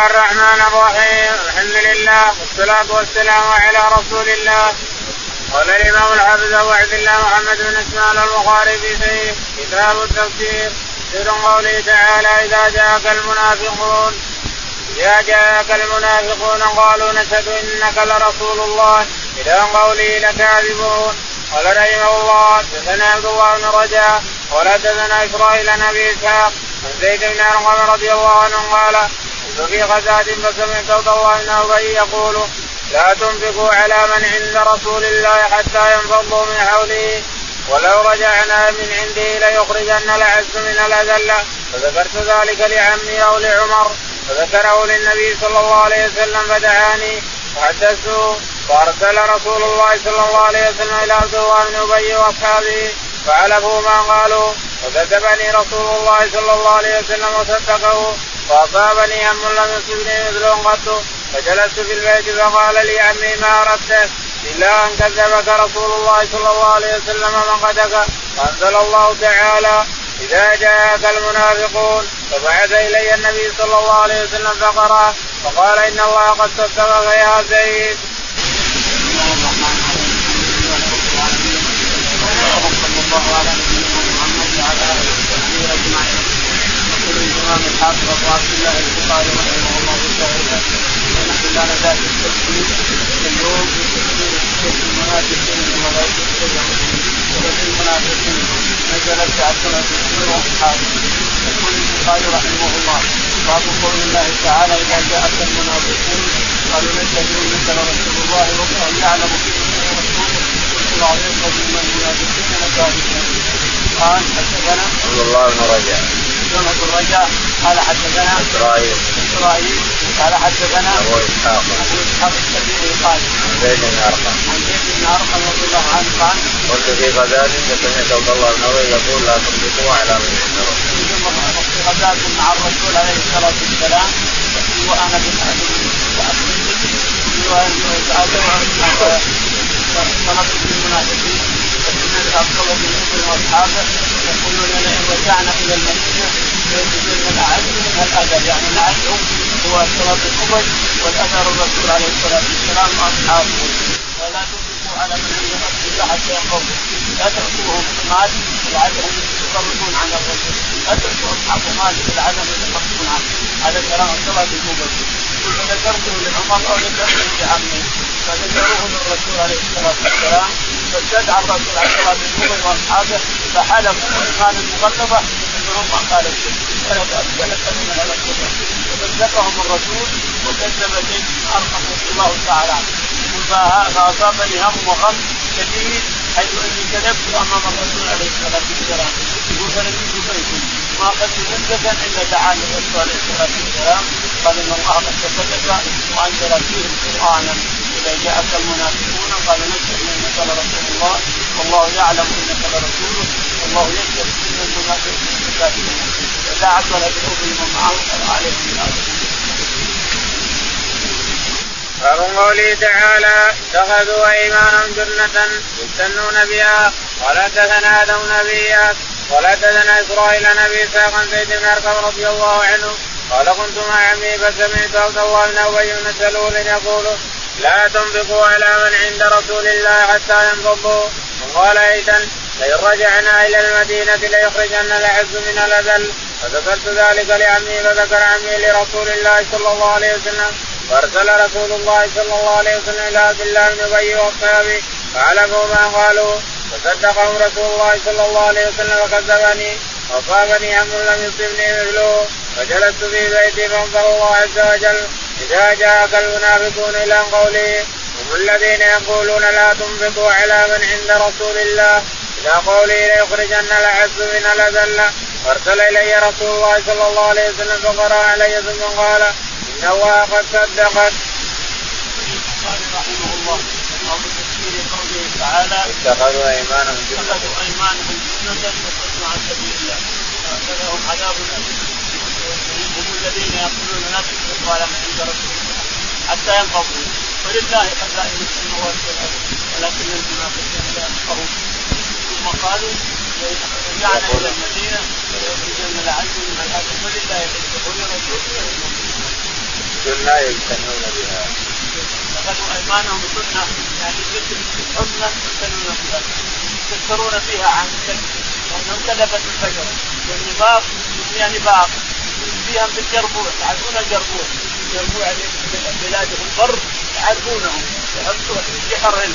الله الرحمن الرحيم. الحمد لله والصلاة والسلام على رسول الله قال الإمام الحافظ أبو عبد الله محمد بن إسماعيل البخاري في كتاب التفسير. سر قوله تعالى إذا جاءك المنافقون إذا جاءك المنافقون قالوا نشهد إنك لرسول الله إلى قوله لكاذبون قال رحمه الله دثنا عبد الله بن رجاء ولا دثنا إسرائيل نبي إسحاق عن زيد بن أرقم رضي الله عنه قال كنت في غزاة فسمعت عبد الله بن ابي يقول لا تنفقوا على من عند رسول الله حتى ينفضوا من حوله. ولو رجعنا من عنده ليخرجن العز من الأذل. فذكرت ذلك لعمي أو لعمر. فذكره للنبي صلى الله عليه وسلم فدعاني. فحدثته فأرسل رسول الله صلى الله عليه وسلم إلى عبد الله بن أبي وأصحابه فعلفوا ما قالوا. وكذبني رسول الله صلى الله عليه وسلم وصدقه. فاصابني هم لم يصبني مثل قط فجلست في البيت فقال لي عمي ما أردت إلا أن كذبك رسول الله صلى الله عليه وسلم مقتك فأنزل الله تعالى إذا جاءك المنافقون فبعث إلي النبي صلى الله عليه وسلم فقرأ فقال إن الله قد صدقك يا زيد. الله على محمد وعلى آله وصحبه أجمعين. الإمام الحافظ أبو عبد الله البخاري رحمه الله تعالى. ونحن لا نزال في التفسير اليوم في تفسير سوره المنافقين وملائكه سوره المنافقين نزلت في عشرة شهور واصحابه يقول البخاري رحمه الله باب قول الله تعالى إذا جاءك المنافقون قالوا نشهد انك لرسول الله والله يعلم انك رسوله. الله يقبل من المنافقين مكاذبين قال حدثنا عبد الله بن رجاء سنة الرجاء قال حدثنا اسرائيل اسرائيل قال حدثنا ابو اسحاق ابو اسحاق السبيعي قال عن زيد بن ارقم عن زيد بن ارقم رضي الله عنه قال قلت في غزاة فسمعت عبد الله بن ابي يقول لا تنفقوا على في غزاة مع الرسول عليه الصلاة والسلام وأنا طلبت من المنافقين فسمعت عبد الله بن مسلم واصحابه يقولون لئن رجعنا إلى المدينة ليجدن الاعز من الاذى يعني الاعز هو صلاه الخبز والاثر الرسول عليه الصلاه والسلام واصحابه ولا تنفقوا على من عند رسول الله حتى ينفضوا لا تاخذوهم مال لعلهم يتفرقون عن الرسول لا تاخذوا اصحاب مال لعلهم يتفرقون عنه هذا كلام صلاه الخبز فذكرته لعمر أو ذكرته لعمي فذكروه للرسول عليه الصلاة والسلام فاستدعى الرسول عليه الصلاة والسلام واصحابه فحلفوا الايمان المغلظه انهم ما قالوا شيء ولا كلمه ولا كلمه فصدقهم الرسول وكذب ارقم رضي الله تعالى. فاصابني هم وغم شديد حيث إني كذبت أمام الرسول عليه الصلاة والسلام. يقول فلقيت بيتي ما اخذت مده إلا دعاني الرسول عليه الصلاة والسلام. قال إن الله قد تصدق وأنزل فيهم قرانا إذا جاءك المنافقون قال نشهد انك لرسول الله. والله يعلم انك لرسوله والله يشهد ان المنافقين. كاذبون فدعت ولا بهم معه عليهم باب قوله تعالى اتخذوا ايمانهم جنة يستنون بها. ولا حدثنا آدم نبيات ولا حدثنا إسرائيل نبي عن زيد بن أرقم رضي الله عنه. قال كنت مع عمي فسمعت عبد الله بن أبي بن سلول يقول لا تنفقوا على من عند رسول الله حتى ينفضوا وقال أيضا لئن رجعنا إلى المدينة ليخرجن العز من الأذل. فذكرت ذلك لعمي فذكر عمي لرسول الله صلى الله عليه وسلم. فأرسل رسول الله صلى الله عليه وسلم إلى عبد الله بن أبي واصحابه فعلموا ما قالوا. فصدقهم رسول الله صلى الله عليه وسلم وكذبني. واصابني هم لم يصبني مثله. فجلست في بيتي فأنظر الله عز وجل. إذا جاءك المنافقون إلى قوله هم الذين يقولون لا تنفقوا على من عند رسول الله إلى قوله ليخرجن العز من الأذل فأرسل إلي رسول الله صلى الله عليه وسلم فقرأ علي ثم قال ان الله قد صدقك. قال رحمه الله باب تفسير قوله تعالى اتخذوا أيمانهم جنة. اتخذوا أيمانهم جنة وصدوا عن سبيل الله فلهم عذاب أليم. هم الذين يقولون لا تنفقوا على من عند رسول الله حتى ينفضوا ولله خزائن السماوات والارض ولكن المنافقين لا يفقهون. ثم قالوا رجعنا إلى المدينة ليخرجن العز من الأرض ولله العزه ولرسوله وللمؤمنين سنه يجتنون بها. اتخذوا أيمانهم سنه يعني مثل حسنى يجتنون بها يذكرون فيها عن الكذب لانهم كذبت الفجر. والنفاق فيها نفاق. فيها بالجربوع تعرفون الجربوع الجربوع بلادهم بر يحطوا الجحر هنا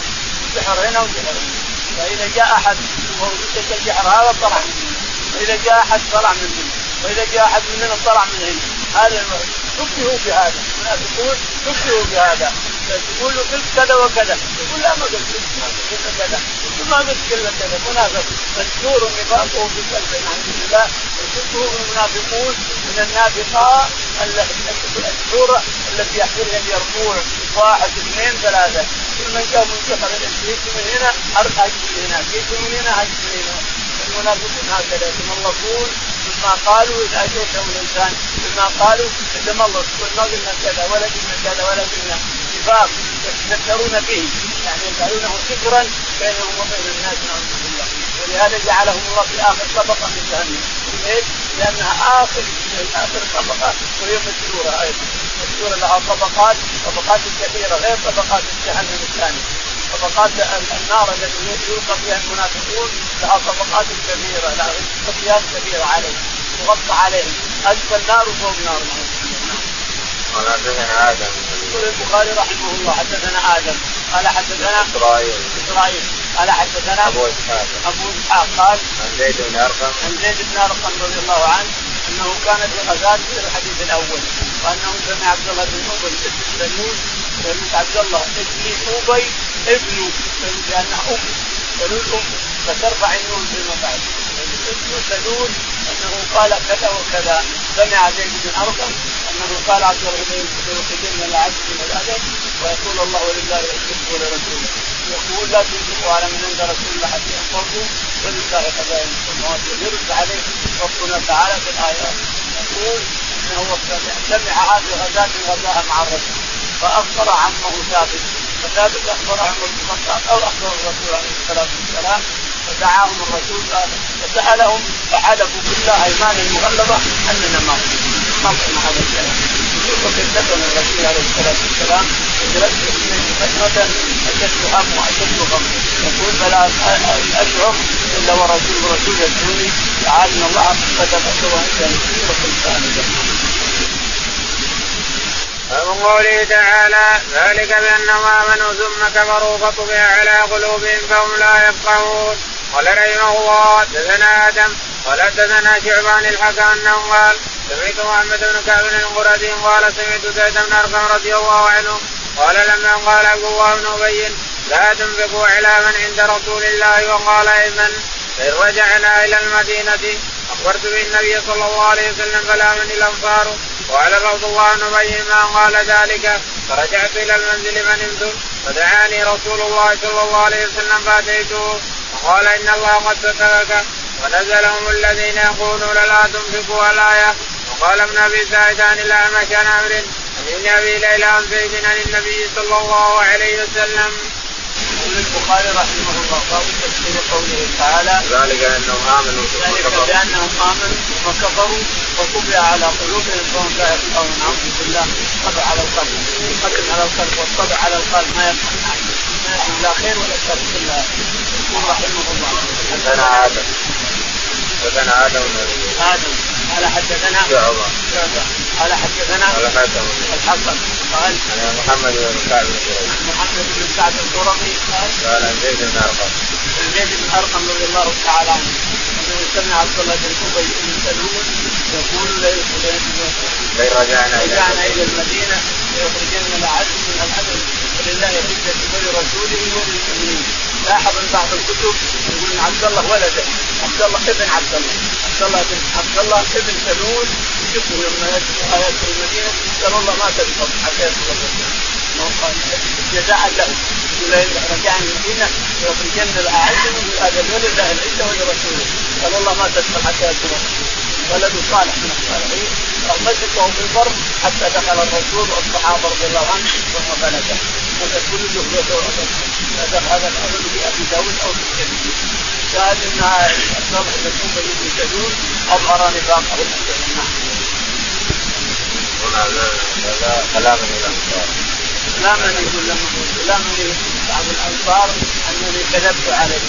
الجحر هنا وجحر هنا. فإذا جاء أحد ووجد الجحر هذا طلع منه. واذا جاء أحد طلع من هنا واذا جاء أحد مننا طلع من هنا. هذا شبهوا بهذا المنافقون شبهوا بهذا تقول قلت كذا وكذا. يقول لا ما قلت. قلت. كذا ما قلت كذا منافق مشهور نفاقه في قلبه نعوذ بالله وشبهه المنافقون من النافقه السوره التي يحملها اليربوع واحد اثنين ثلاثة. كل من جاء من سفر جيت من هنا ارقى من هنا. جيت من هنا هجت من هنا. المنافقون هكذا يتملصون مما قالوا إذا اتيتهم الإنسان مما قالوا يتملص يقول ما قلنا كذا ولا قلنا كذا ولا قلنا نفاق يتذكرون به يعني يجعلونه ذكرا بينهم وبين الناس نعوذ بالله. ولهذا جعلهم الله في آخر طبقة من جهنم. ليش؟ لأنها اخر آخر طبقة وهي مسروره أيضا. مسروره لها طبقات طبقات كثيرة غير طبقات جهنم الثانية. طبقات النار التي يلقى فيها المنافقون لها طبقات كبيرة لها طبقات كبيره عليه تغطى عليهم. اسفل نار وفوق نار قال حدثنا آدم. يقول البخاري رحمه الله حدثنا آدم. قال حدثنا إسرائيل. إسرائيل. قال حدثنا أبو إسحاق. أبو إسحاق قال عن زيد بن أرقم. عن زيد بن أرقم رضي الله عنه أنه كان في غزاة في الحديث الأول وأنه سمع عبد الله بن أبي بن سلول سمعت عبد الله ابن أبي ابن لأنه أم سلول أم فترفع النون فيما بعد ابن سلول أنه قال كذا وكذا. سمع زيد بن أرقم أنه قال عبد بن يخرجن العبد من الادب ويقول الله ولله يحبه ولرسوله. يقول لا تنفقوا على من عند رسول الله حتى ينفضوا ولله خزائن السماوات ويرد عليه ربنا تعالى في الآيات يقول إنه سمع هذه الغزاة غزاها مع الرسول. فأخبر عمه ثابت. فثابت أخبر عمه الخطاب أو أخبر الرسول عليه الصلاة والسلام فدعاهم الرسول فسالهم فحلفوا بالله أيمانا مغلظة أننا ما ما هذا الكلام. وكذبنا الرسول عليه الصلاة والسلام فترة أشد هم وأشد غم. يقول فلا أشعر إلا ورسول رسول يدعوني تعالى الله قد فتوى عند وكنت من قوله تعالى ذلك بأنهم آمنوا ثم كفروا فطبع على قلوبهم فهم لا يفقهون. قال رحمه الله حدثنا آدم قال حدثنا شعبان الحكم انه قال سمعت محمد بن كعب القرظي قال سمعت زيد بن أرقم رضي الله عنه قال لما قال عبد الله بن أبي لا تنفقوا على من عند رسول الله وقال ايمن فان رجعنا إلى المدينة أخبرت بالنبي صلى الله عليه وسلم فلا من الأنصار وقال عبد الله بن أبي ما قال ذلك فرجعت إلى المنزل فنمت فدعاني رسول الله صلى الله عليه وسلم فأتيته. وقال إن الله قد سترك ونزلهم الذين يقولون لا تنفقوا الايه وقال ابن أبي سعيد عن الاعمش عن أمر. عن ابن أبي ليلى عن زيد عن النبي صلى الله عليه وسلم. يقول البخاري رحمه الله باب تفسير قوله تعالى ذلك أنهم آمنوا ذلك بأنهم آمنوا ثم كفروا وطبع على قلوبهم فهم لا يفقهون نعوذ بالله طبع على القلب. ختم على القلب والطبع على القلب. ما يفهم ما يفهم لا خير ولا شر كلها يقول رحمه الله حدثنا آدم. حدثنا آدم. آدم. قال حدثنا. شعبه شعبه قال حدثنا. الحكم الحسن. قال. عن محمد بن كعب بن محمد بن سعد القرظي قال. قال عن زيد بن أرقم. عن زيد بن أرقم رضي الله تعالى عنه. أنه سمع عبد الله بن أبي بن سلول يقول لئن رجعنا رجعنا إلى المدينة. ليخرجن العدل من العدل. ولله عزه ولرسوله وللمؤمنين لاحظ بعض الكتب يقول إن عبد الله ولده عبد الله ابن عبد الله عبد الله بن عبد الله ابن سلول شوفوا لما يدخل المدينة قال الله ما تدخل حتى يدخل جزاء له. يقول رجعنا المدينة ليخرجن الأعز من هذا ولله العزة ولرسوله قال الله ما تدخل حتى يدخل ولد صالح من الصالحين. مسكه في البر حتى دخل الرسول والصحابة رضي الله عنهم ثم بلده هذا كله هذا هذا الأمر في أبي داود أو في الترمذي شاهد إن الصبح بن سلول اظهر نفاقه هنا هذا كلاما الأنصار. كلاما يقول لهم كلاما بعض الأنصار أنني كذبت عليه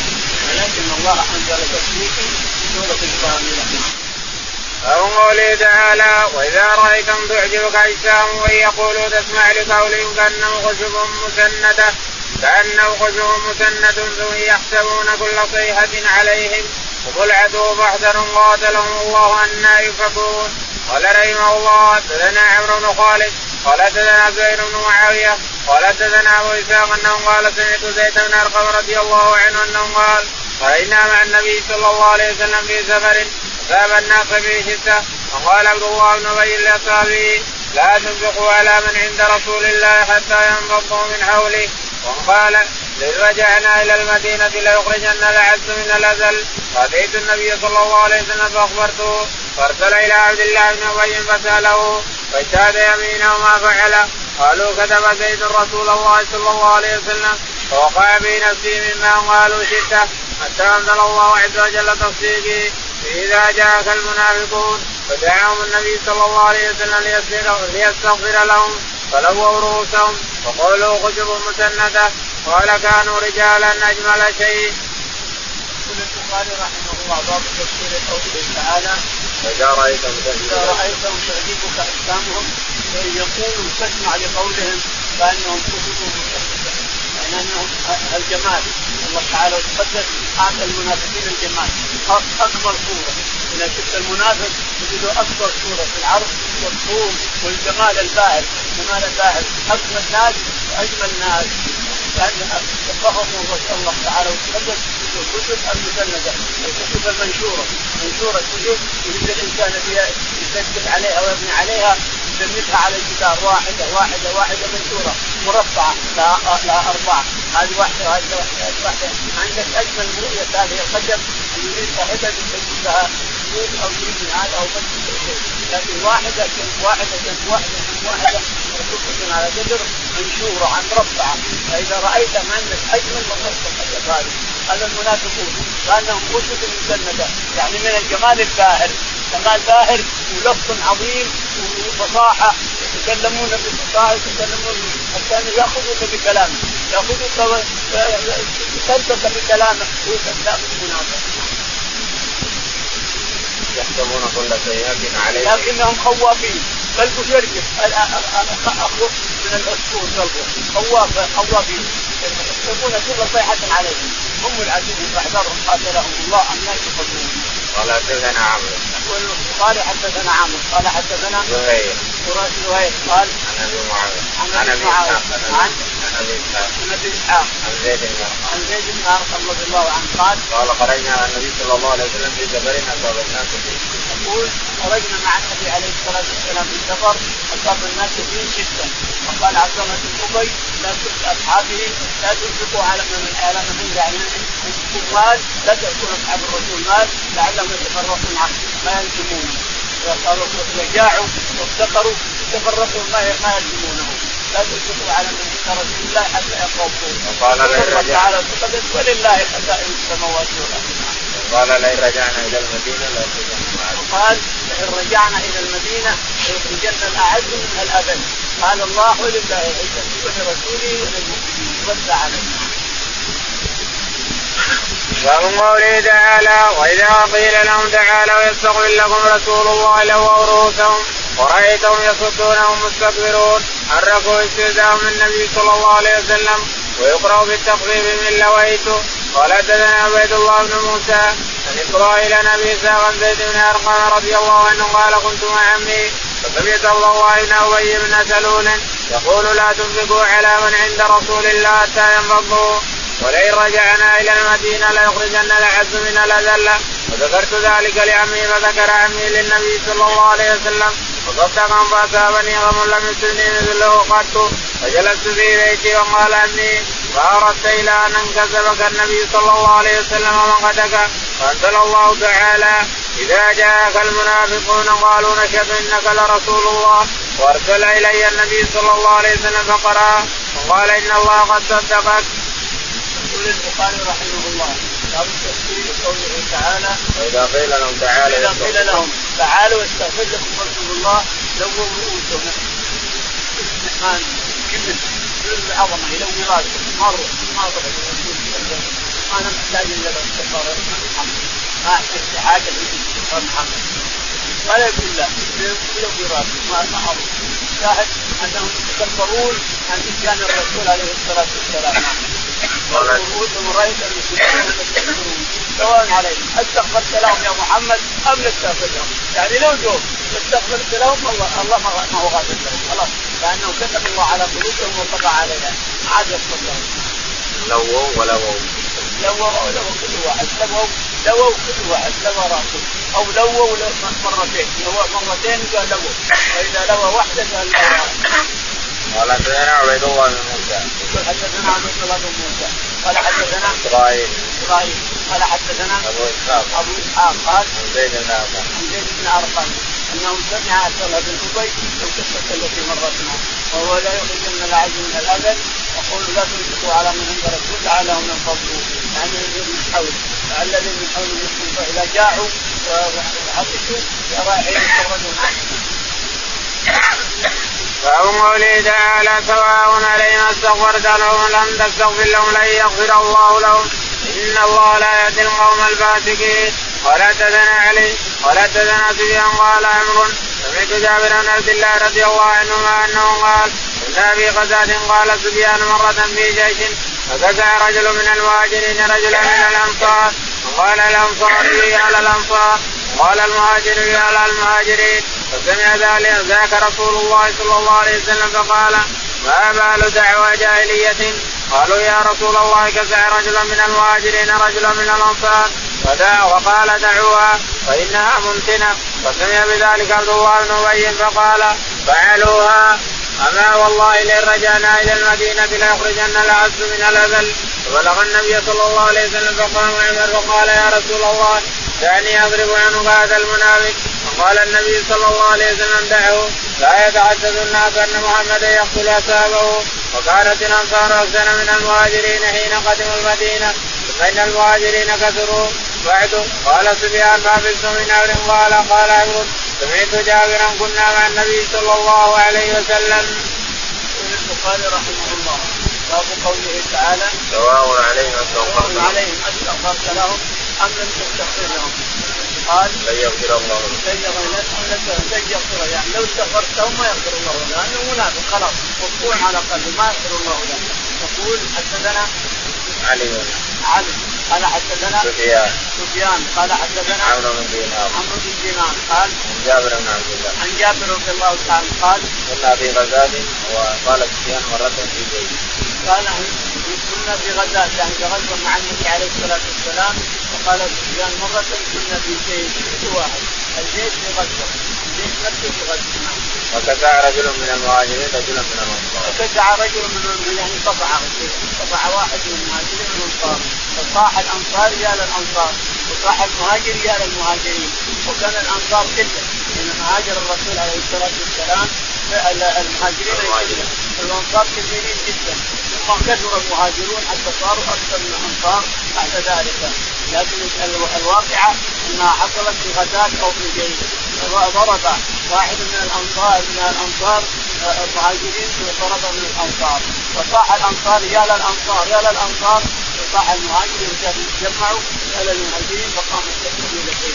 ولكن الله أنزل في سوره الكامله أو قوله تعالى وإذا رأيتم تعجبك أجسام وإن يقولوا تسمع لقولهم كأنه خشب مسندة كأنه خشب مسندة ثم يحسبون كل صيحة عليهم هم العدو فاحذروا قاتلهم الله أنا يفكون قال رحمه الله حدثنا عمرو بن خالد قال حدثنا زهير بن معاوية قال حدثنا أبو إسحاق أنه قال سمعت زيد بن أرقم رضي الله عنه أنه قال خرجنا مع النبي صلى الله عليه وسلم في سفر فاب الناس به شدة وقال عبد الله بن أبي لاصحابه لا تنفقوا على من عند رسول الله حتى ينفضوا من حوله. وقال لئن رجعنا إلى المدينة ليخرجن العز من الأزل. فأتيت النبي صلى الله عليه وسلم فأخبرته فأرسل إلى عبد الله بن أبي فسأله فاجتهد يمينه ما فعل. قالوا كتب زيد رسول الله صلى الله عليه وسلم فوقع في نفسي مما قالوا شدة حتى أنزل الله عز وجل تصديقه. فإذا جاءك المنافقون فدعاهم النبي صلى الله عليه وسلم ليستغفر لهم فلووا رؤوسهم وقولوا خشب مسندة قال كانوا رجالا أجمل شيء. يقول البخاري رحمه الله باب تفسير قوله تعالى فإذا رأيتم إذا رأيتهم تعجبك أجسامهم يقولوا تسمع لقولهم كأنهم كتب مسددة أنهم الجمال. الله تعالى تقدس هذا المنافقين الجمال. أكبر صورة. إذا شفت المنافق تجده أكبر صورة في العرض والطول والجمال الباهر. الجمال الباهر. أكمل ناس وأجمل ناس. فهموا نسال الله تعالى وتقدم الكتب المسنده الكتب المنشورة. منشورة الكتب. يريد الإنسان يسجل عليها ويبني عليها. يسميها على الجدار واحدة واحدة واحدة منشوره مربعة. لا لا أربعة. هذه واحدة وهذه واحدة هذه واحدة. عندك أجمل رؤيه هذه القدم. يريد صاحبها يسجل لها أو يريد هذا أو لكن واحدة واحدة واحدة واحدة واحدة. على قدر منشوره عن مربعة. فإذا رأيت عندك أجمل من هذه هذا المنافقون كأنهم خشب مسنده يعني من الجمال الباهر. جمال باهر ولفظ عظيم وفصاحة يتكلمون بفصاحه يتكلمون حتى يأخذوك بكلامك يأخذوك يصدق بكلامك ويصدق المنافق يحسبون كل سيئة عليهم. لكنهم خوافين. قلبه يرجف اخوف من العصفور قلبه. خواف خوافين. يحسبون كل صيحة عليهم. هم العزيز فاحذرهم قاتلهم الله ان لا يفضلون قال حدثنا عمرو. قال حدثنا عمرو. قال حدثنا زهير. زهير. قال عن أبي معاوية. عن أبي معاوية. عن أبي إسحاق. عن أبي إسحاق. عن زيد بن عن زيد بن ارقم رضي الله عنه. قال قال خرجنا على النبي صلى الله عليه وسلم في سفر اصاب الناس فيه. يقول خرجنا مع النبي عليه الصلاة والسلام في سفر أصاب الناس فيه جدا وقال عبد الله بن أبي لا أصحابه لا تنفقوا على من على من يعني مال لا تاكل أصحاب الرسول مال لعلهم يتفرقون عنه ما يلزمونه اذا جاعوا وافتقروا يتفرقوا ما ما يلزمونه. لا تنفقوا على من عند رسول الله حتى يخافوا. وقال لئن رجعنا ولله خزائن السماوات والأرض. قال لئن رجعنا إلى المدينة لا قال لئن رجعنا إلى المدينة ليخرجن الأعز منها الأذل. قال الله ولله العزه ولرسوله وللمؤمنين وسع علينا باب قوله تعالى وإذا قيل لهم تعالوا يستغفر لكم رسول الله لووا رؤوسهم ورأيتهم يصدونهم مستكبرون. حركوا استهزاء من النبي صلى الله عليه وسلم ويقرا بالتخفيف من لويت قال حدثنا عبيد الله بن موسى عن اسرائيل عن أبي زيد بن أرقم رضي الله عنه قال كنت مع عمي فسمعت الله بن أبي بن سلول يقول لا تنفقوا على من عند رسول الله حتى ينفضوا. ولئن رجعنا إلى المدينة ليخرجن الأعز من الاذل وذكرت ذلك لعمي فذكر عمي للنبي صلى الله عليه وسلم. وصدقا فاصابني غم لم يصبني مثله قط. فجلست في بيتي وقال عمي فأردت إلى أن انكسبك النبي صلى الله عليه وسلم ومقتك. فأنزل الله تعالى اذا جاءك المنافقون قالوا نشهد انك لرسول الله وارسل الي النبي صلى الله عليه وسلم فقرا وقال ان الله قد صدقك يقول البخاري رحمه الله باب تفسير قوله تعالى واذا قيل لهم تعالى اذا قيل لهم تعالوا استغفر لكم رسول الله لووا رؤوسهم ما كبر العظمه يلوي راسه مر ما أنا إلى الاستغفار محمد ما احتاج حاجة لاستغفار محمد ولا يقول لا يلوي راسه ما ما اظن شاهد انهم يتكبرون عن اتيان الرسول عليه الصلاه والسلام رؤوسهم رايت ان سواء عليهم استغفرت لهم يا محمد ام لا استغفر لهم يعني لو جو استغفرت لهم الله الله ما هو غافل لهم خلاص لأنه كتب الله على قلوبهم وطبع عليها عاد يغفر لهم لووا ولووا لووا لووا كل واحد لووا لووا كل واحد لوى رأسه. أو لووا مرتين لوى مرتين قال لووا. وإذا لوى واحدة قال لوى قال حدثنا عبيد الله بن موسى. يقول حدثنا عبيد الله بن موسى. قال حدثنا اسرائيل اسرائيل قال حدثنا أبو إسحاق. أبو إسحاق. قال عن زيد بن أرقم. عن زيد بن أرقم. أنه سمع عبد الله بن أبي القصة التي مرتنا. وهو لا يخرج من العز من الاذى يقول لا تنفقوا على من عند رسول تعالى من يعني من حول الذي من حول اذا جاعوا وعطشوا رايحين يتفرجون باب قوله تعالى سواء عليهم استغفرت لهم لم تستغفر لهم لن يغفر الله لهم. إن الله لا يهدي القوم الفاسقين. ولا تزنى علي ولا تزنى سفيان قال عمرو سمعت جابر بن عبد الله رضي الله عنهما أنه قال كنا في غزاة قال سفيان مرة في جيش ففزع رجل من المهاجرين رجلا من الأنصار وقال الانصاري على الأنصار قال المهاجر على المهاجرين فسمع ذلك ذاك رسول الله صلى الله عليه وسلم فقال ما بال دعوى جاهلية؟ قالوا يا رسول الله كسع رجلا من المهاجرين رجلا من الأنصار. فدعا وقال دعوها فإنها ممتنة. فسمع بذلك عبد الله بن أبي فقال فعلوها. أما والله لئن رجعنا إلى المدينة ليخرجن العز من الأذل. فبلغ النبي صلى الله عليه وسلم فقام عمر فقال يا رسول الله دعني أضرب عنق هذا المنافق. فقال النبي صلى الله عليه وسلم دعه. لا يتحدث الناس أن محمدا يقتل أصحابه. وكانت الأنصار أحسن من المهاجرين حين قدموا المدينة. ثم ان المهاجرين كثروا. بعد قال سفيان ما بث من أمر قال قال عمرو سمعت جابرا كنا مع النبي صلى الله عليه وسلم. البخاري رحمه الله. باب قوله تعالى سواء عليهم استغفرت عليهم استغفرت لهم أم لم تستغفر لهم؟ قال لن يغفر الله لن لن يغفر يعني لو استغفرت لهم ما يغفر الله له لأنه منافق خلاص. مقطوع على قلبه ما يغفر الله له يقول حدثنا علي علي. قال حدثنا سفيان. سفيان. قال حدثنا عمرو بن دينار. عمرو بن دينار. قال عن جابر بن عبد الله. عن جابر رضي الله تعالى قال كنا في غزاة وقال سفيان مرة في بيت قال كنا في غزاة يعني غزوة مع النبي عليه الصلاة والسلام وقال سفيان مرة كنا في جيش واحد. الجيش في غزوة. الجيش نفسه في غزوة. وكسع رجل من المهاجرين رجلا من الأنصار. وكسع رجل من يعني قطعه قطع واحد من المهاجرين من الأنصار. فصاح الأنصار يا للانصار وصاح المهاجر يا للمهاجرين وكان الأنصار قله حين هاجر الرسول عليه الصلاة والسلام المهاجرين. الأنصار كثيرين جدا. ثم كثر المهاجرون حتى صاروا أكثر من الأنصار بعد ذلك. لكن الواقعة أنها حصلت في غزاة أو في جيش. ضرب واحد من الانصار من الأنصار المهاجرين ضرب من الأنصار. وصاح الأنصار يا للأنصار يا للأنصار. وصاح المهاجرين تجمعوا يا للمهاجرين فقاموا يستقبلوا اليه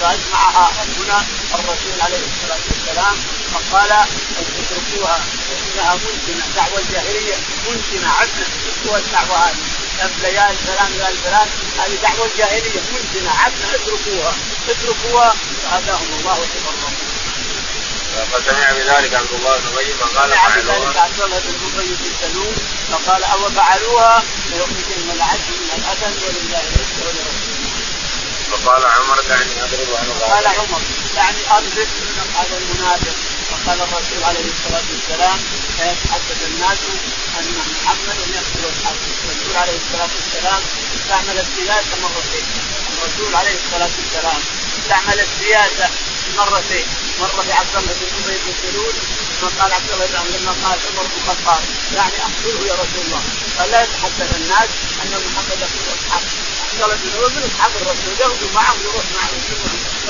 فاجمعها هنا الرسول عليه الصلاة والسلام فقال اتركوها فانها منتنه دعوة الجاهلية منتنه عدنا اتركوها الدعوه هذه. ليالي فلان ليالي فلان هذه دعوة الجاهليه منتنه عدنا اتركوها. اتركوها. فهداهم الله وتبرهم فسمع بذلك عبد الله بن أبي فقال سمع بذلك عبد الله بن أبي بن سلول فقال أو فعلوها؟ ليخرجن من العدل من الأذى ولله العزه ولرسوله. فقال عمر دعني أضرب عنق قال عمر يعني أضرب هذا المنافق. وقال الرسول عليه الصلاة والسلام فيتحدث الناس أن محمد يقتل اصحابه الرسول عليه الصلاة والسلام استعمل السياسة مرتين. الرسول عليه الصلاة والسلام استعمل السياسة مرتين. مره بعبد الله بن ابي بن سلول ثم قال عبد الله بن لما قال عمر بن الخطاب يعني اقتله يا رسول الله. قال لا يتحدث الناس أن محمد يقتل اصحابه قال ابن بن اصحاب الرسول يغدو معهم يروح معهم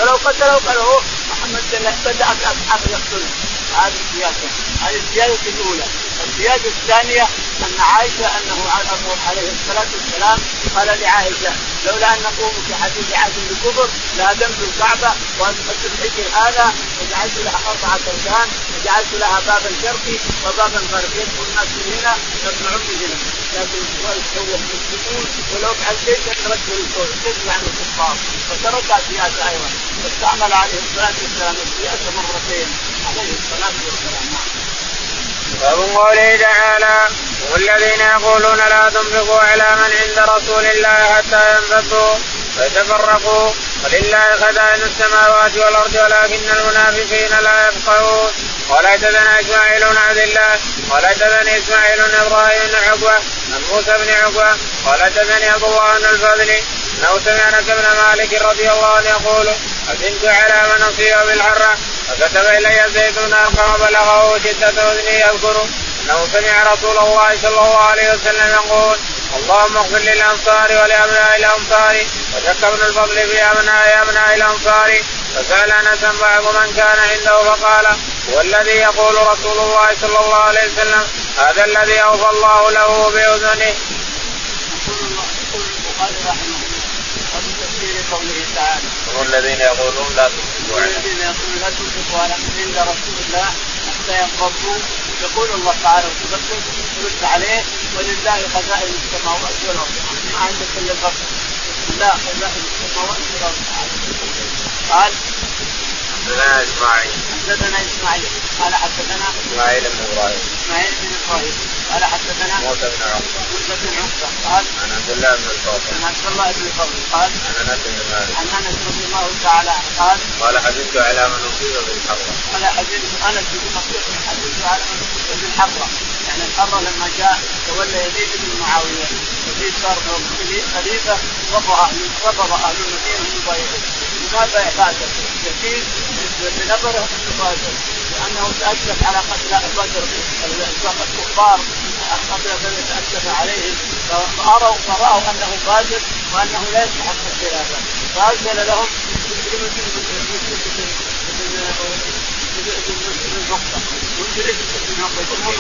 فلو قتلوا قالوا محمد بدا اصحابه يقتلون هذه السياسة هذه الزيادة الأولى. الزيادة الثانية أن عائشة أنه عليه الصلاة والسلام قال لعائشة لولا أن نقوم في حديث عهد بالكفر لهدمت الكعبة وانقذت الحجر هذا وجعلت لها أربعة اركان وجعلت لها بابا شرقي وبابا غربي يدخل الناس من هنا يطلعون من هنا. لكن المسلمون ولو بعد شيء تركوا الكفر عن الكفار. وترك السياسة أيضا. واستعمل عليه الصلاة والسلام السياسة مرتين عليه الصلاة والسلام. باب قوله تعالى والذين يقولون لا تنفقوا على من عند رسول الله حتى ينفقوا فيتفرقوا ولله خزائن السماوات والأرض ولكن المنافقين لا يفقهون. قال حدثنا إسماعيل بن عبد الله قال حدثني إسماعيل بن إبراهيم بن عقبة عن موسى بن عقبة قال حدثني عبد الله بن الفضل أنه سمع انس بن مالك رضي الله عنه يقول أذنت على من أصيب بالحرة فكتب إلي زيد بن بلغه شدة أذني يذكر أنه سمع رسول الله صلى الله عليه وسلم يقول اللهم اغفر للأنصار ولأبناء الأنصار وشك ابن الفضل في أبناء أبناء الأنصار فسأل أنسا بعض من كان عنده فقال هو الذي يقول رسول الله صلى الله عليه وسلم هذا الذي أوفى الله له بأذنه. يقول البخاري رحمه وفي تفسير قوله تعالى هم الذين يقولون لا تنفقوا الذين يقولون لا تنفقوا على عند رسول الله. حتى ينفضوا يقول الله تعالى وتذكر ترد عليه ولله خزائن السماوات والأرض. ما عندك إلا الفقر لا خزائن السماوات والأرض. قال حدثنا إسماعيل. حدثنا إسماعيل. قال حدثنا إسماعيل بن إبراهيم. إسماعيل بن إبراهيم. قال حدثنا موسى بن عقبة. موسى بن عقبة. قال عن عبد الله بن الفضل عن عبد الله بن الفضل قال عن انس بن مالك. عن أنس رضي الله تعالى عنه قال قال حدثت على من أصيب بالحرة قال حديث أنس بن مقيم حديث على من أصيب بالحره يعني الحره لما جاء تولى يزيد بن معاوية. يزيد صار خليفة رفض أهل رفض أهل المدينة من يبايعون لماذا يقاتل؟ يزيد بنظره انه قاتل لأنه تاسف على قتل بدر الكفار يتاسف عليهم فاروا فرأوا أنه قاتل وأنه لا يستحق الخلافه فأرسل لهم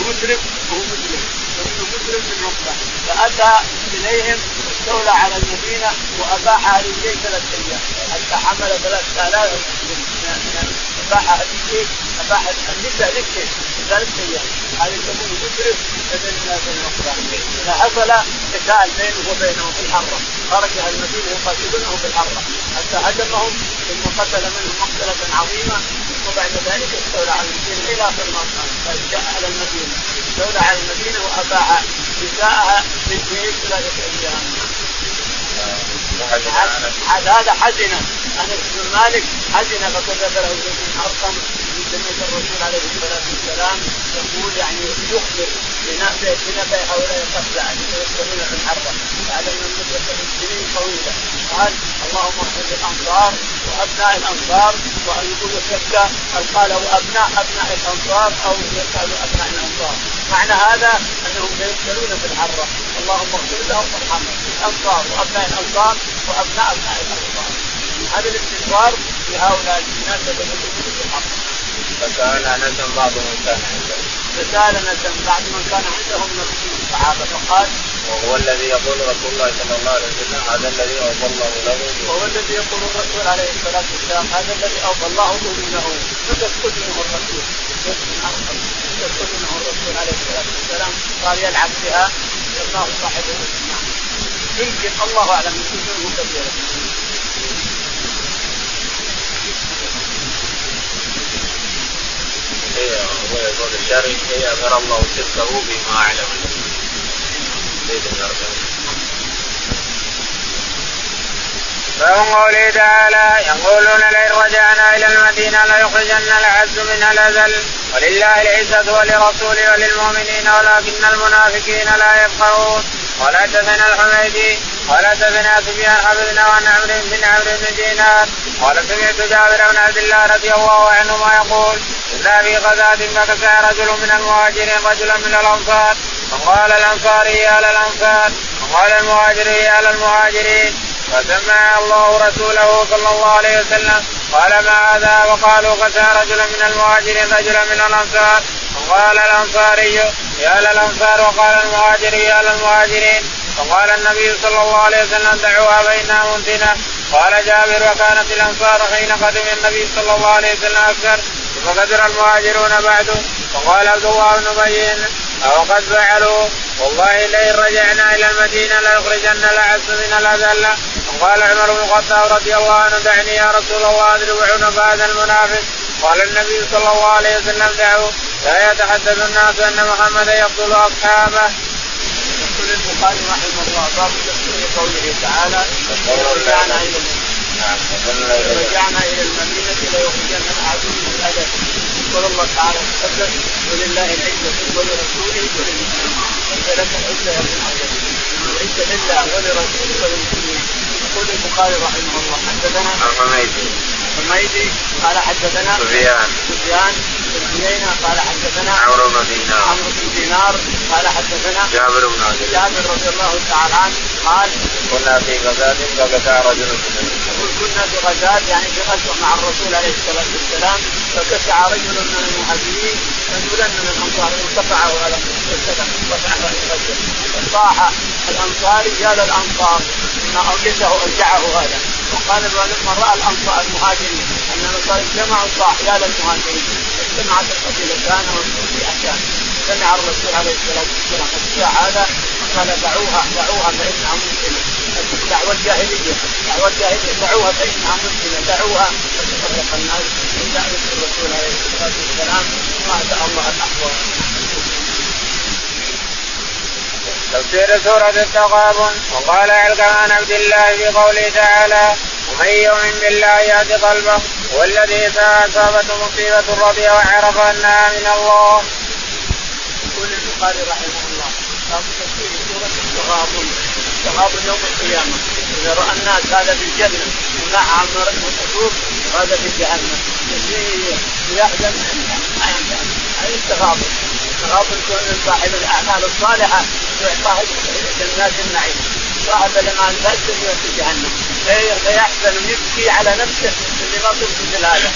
مسلم وهو مسلم مسلم في النقطة فأتى إليهم واستولى على المدينة وأباح أهل الجيش ثلاث أيام حتى حمل ثلاث آلاف أباح أهل الجيش أباح النساء للجيش ثلاث أيام هذا يسمونه مسلم في النقطة فحصل قتال بينه وبينهم في الحرة خرج أهل المدينة يقاتلونه في الحرة. حتى هدمهم ثم قتل منهم مقتلة عظيمة وبعد ذلك استولى على المدينة إلى آخر ما كان جاء على المدينة استولى على المدينة وأباح نساءها للجيش ثلاثة عاد هذا حزن. انس بن مالك حزن فكتب له زيد بن أرقم من سنه الرسول عليه الصلاة والسلام. يقول يعني يخبر بنبأ بنبأ هؤلاء القتلى الذين يدخلون في الحرب. بعد أن مده سنين طويله قال اللهم اغفر للأنصار وأبناء الأنصار ويقول شتى قال وابناء أبناء الأنصار أو يسالوا أبناء الأنصار. معنى هذا انهم في الحرة. اللهم اغفر لهم وارحمهم. الأنصار وأبناء الأنصار وأبناء أبناء الأنصار. هذا الاستغفار لهؤلاء الناس الذين في الحرة. فسأل انس بعض من كان عنده. فسأل انس بعد من كان عندهم من الصحابه فقال وهو الذي يقول رسول الله صلى الله عليه وسلم هذا الذي اوفى الله له وهو الذي يقول الرسول عليه الصلاة والسلام هذا الذي اوفى الله اذنه فتسكت منه الرسول؟ تسكت منه الرسول عليه الصلاه والسلام قال يلعب بها الله صاحب نعم يمكن الله اعلم يمكن منه كثيرا هي هو يقول الشرع هي أمر الله شركه بما اعلم زيد بن باب قوله تعالى يقولون لئن رجعنا إلى المدينة ليخرجن العز منها الأذل. ولله العزة ولرسوله وللمؤمنين ولكن المنافقين لا يفقهون. قال حدثنا الحميدي قال حدثنا سفيان حفظنا عن عمرو بن عمرو بن دينار. قال سمعت جابر بن عبد الله رضي الله عنهما يقول كنا في غزاة فكسى رجل من المهاجرين رجلا من الأنصار. فقال الانصاري يا للانصار وقال المهاجر يا للمهاجرين فسمع الله رسوله صلى الله عليه وسلم قال ما هذا؟ وقالوا فتى رجلا من المهاجرين رجلا من الأنصار. وقال الأنصاري يا للانصار وقال المهاجري يا للمهاجرين فقال النبي صلى الله عليه وسلم دعوها فانها منتنه قال جابر وكانت الأنصار حين قدم النبي صلى الله عليه وسلم أكثر فقدر المهاجرون بعده. وقال عبد الله بن أو قد فعلوا. والله لئن رجعنا إلى المدينة ليخرجن الأعز من الأذل. وقال عمر بن الخطاب رضي الله عنه دعني يا رسول الله اضرب عنق هذا المنافق. قال النبي صلى الله عليه وسلم دعوا. لا يتحدث الناس أن محمدا يقتل أصحابه. يقول البخاري رحمه الله باب تفسير قوله تعالى رجعنا إلى رجعنا إلى المدينة ليخرجن احد من الادب يقول الله تعالى تقدم ولله العزة ولرسوله وللمؤمنين فلك العزه يا ابن عجل العزه لله ولرسوله. وللمؤمنين يقول البخاري رحمه الله حدثنا الحميدي الحميدي قال حدثنا سفيان. سفيان. بن قال حدثنا عمرو بن دينار. عمرو بن دينار قال حدثنا جابر بن عبد الله. جابر رضي الله تعالى عنه قال كنا في غزاة فقطع رجل يقول كنا في غزاة يعني في غزوة مع الرسول عليه الصلاة والسلام فكسع رجل من المهاجرين رجلا من الأنصار انقطعه على انقطع فصاح الأنصاري يا للأنصار ما أوجسه أوجعه هذا. وقال من رأى الأنصار المهاجرين أن الأنصار اجتمعوا صاح يا للمهاجرين اجتمعت القبيلتان والفئتان سمع الرسول عليه الصلاة والسلام الشيعة هذا قال دعوها دعوها فإنها مسلمة. الدعوه الجاهلية الدعوه الجاهلية دعوها فإنها مسلمة. دعوها فتفرق الناس من دعوة الرسول عليه الصلاة والسلام. شاء الله الأحوال. تفسير سورة التغابن وقال عن عبد الله في قوله تعالى ومن يؤمن بالله يهد قلبه والذي إذا أصابته مصيبة رضي وعرف انها من الله. يقول البخاري رحمه الله باب تفسير سوره التغابن التغابن يوم القيامة. إذا رأى الناس هذا في الجنة ونعم وسرور وهذا في جهنم. يحزن هذا التغابن. التغابن كون صاحب الأعمال الصالحة يعطى جنات النعيم. صاحب الاعمال الفاسده في جهنم. فيحزن ويبكي على نفسه اللي ما صرت مثل هذا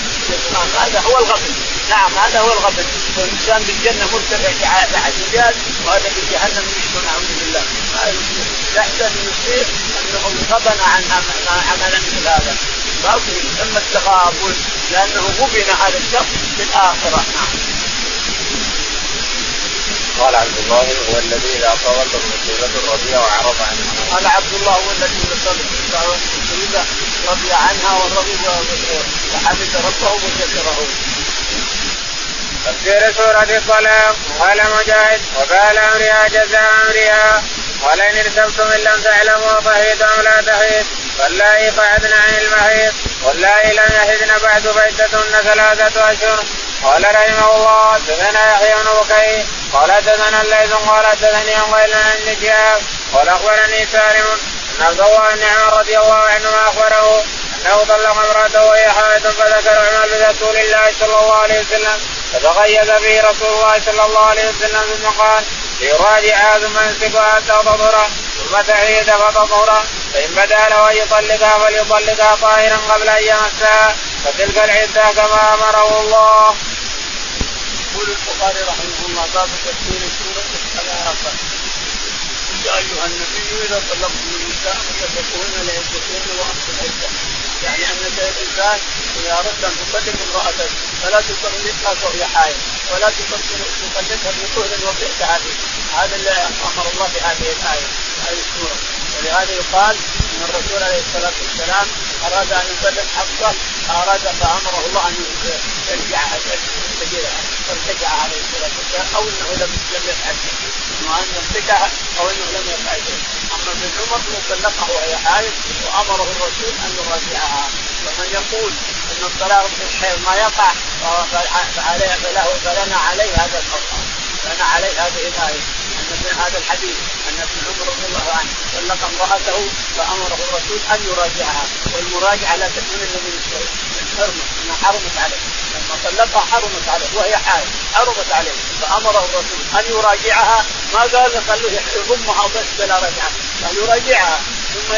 هذا هو الغبن. نعم هذا هو الغبن. والإنسان بالجنه مرتفع بعديات وهذا في جهنم يشكو نعوذ بالله. يحزن يصير أنه غبن عن عملا مثل هذا يسمى التغابن لأنه غبن هذا الشخص في الآخرة. نعم. قال عبد الله هو الذي إذا اصابته مصيبة رضي وعرض عنها. قال عبد الله هو الذي إذا اصابته مصيبة رضي عنها ورضي وحمد ربه وشكره. تفسير سورة الطلاق قال مجاهد وقال امرها جزاء امرها قال إن ارتبتم إن لم تعلموا فهيد أم لا تهيد واللائي قعدن عن المهيد واللائي لم يهدن بعد فعدتهن ثلاثة أشهر قال رحمه الله حدثنا يحيى بن بكير قال حدثنا الليث قال حدثني عن غير بن شهاب قال أخبرني سالم أن عبد الله بن عمر رضي الله عنهما أخبره أنه طلق امرأته وهي حائض فذكر عمر لرسول الله صلى الله عليه وسلم فتغيظ به رسول الله صلى الله عليه وسلم ثم قال ليراجعها ثم يمسكها حتى تطهر ثم تعيد فتطهر فإن بدأ له أن يطلقها فليطلقها طاهرا قبل أن يمسها فتلك العدة كما أمره الله. يقول البخاري رحمه الله باب تفسير سورة الثلاثه يا أيها النبي إذا طلقتم النساء فسبقوهن لعدتهن واقصوا العده يعني أن الإنسان إذا أردت أن تطلق امراتك فلا تطلقها وهي حائض ولا تطلقها بطهر وبئت هذه. هذا اللي أمر الله في هذه الآية هذه السورة. ولهذا يقال إن الرسول عليه الصلاة والسلام أراد أن يطلق حفصه أراد فأمره الله أن يرجعها ترتجع عليه الصلاه والسلام أو إنه لم لم يفعل اما أن يمسكها أو إنه لم يفعل أما ابن عمر طلقها وهي حائض وأمره الرسول أن يراجعها. ومن يقول إن الطلاق في الحيض ما يقع فعليه فله فلنا عليه هذا القول لنا عليه هذه الآية. ان هذا الحديث أن ابن عمر رضي الله عنه طلق امرأته فامره الرسول أن يراجعها والمراجعة لا تكون الا من حرمة انها حرمت عليه. لما طلقها حرمت عليه وهي حائل حرمت عليه. فامره الرسول أن يراجعها. ما قال خلوه يضمها بس بلا رجعة. قال يراجعها ثم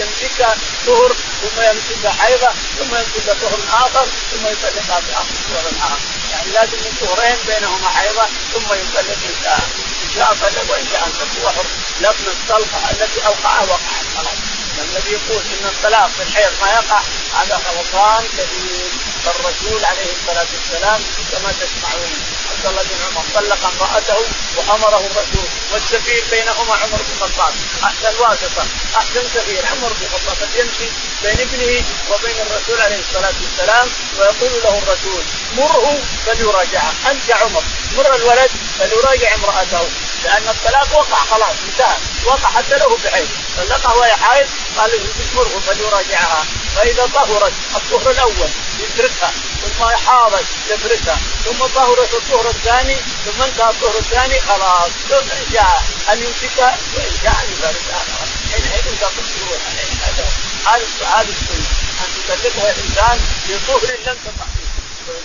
يمسكها شهر ثم يمسكها حيضة ثم يمسكها طهر آخر ثم يطلقها في اخر طهر آخر. يعني لازم من طهرين بينهما حيضة ثم يطلق شاء إن شاء طلق وإن شاء انتهى هو لكن الطلقه التي اوقعها وقعت خلاص الذي يقول إن الطلاق في الحيض ما يقع هذا غلطان كبير. فالرسول عليه الصلاة والسلام كما تسمعون عبد الله بن عمر طلق امرأته وأمره الرسول والسفير بينهما عمر بن الخطاب. أحسن واسطة أحسن سفير عمر بن الخطاب. يمشي بين ابنه وبين الرسول عليه الصلاة والسلام ويقول له الرسول مره فليراجعها أنت يا عمر مر الولد فليراجع امرأته. لأن الطلاق وقع خلاص انتهى. وقع حتى له بعين طلقها وهي حائض قال مره فليراجعها فإذا طهرت الطهر الأول يتركها ثم حاضت يتركها. ثم طهرت الطهر الثاني ثم انتهى الطهر الثاني خلاص. جاء ان يمسكها وان جاء ان يفارقها حينئذ تقول هذا هذا السنة أن تطلقها الإنسان بطهر لم تقع فيه.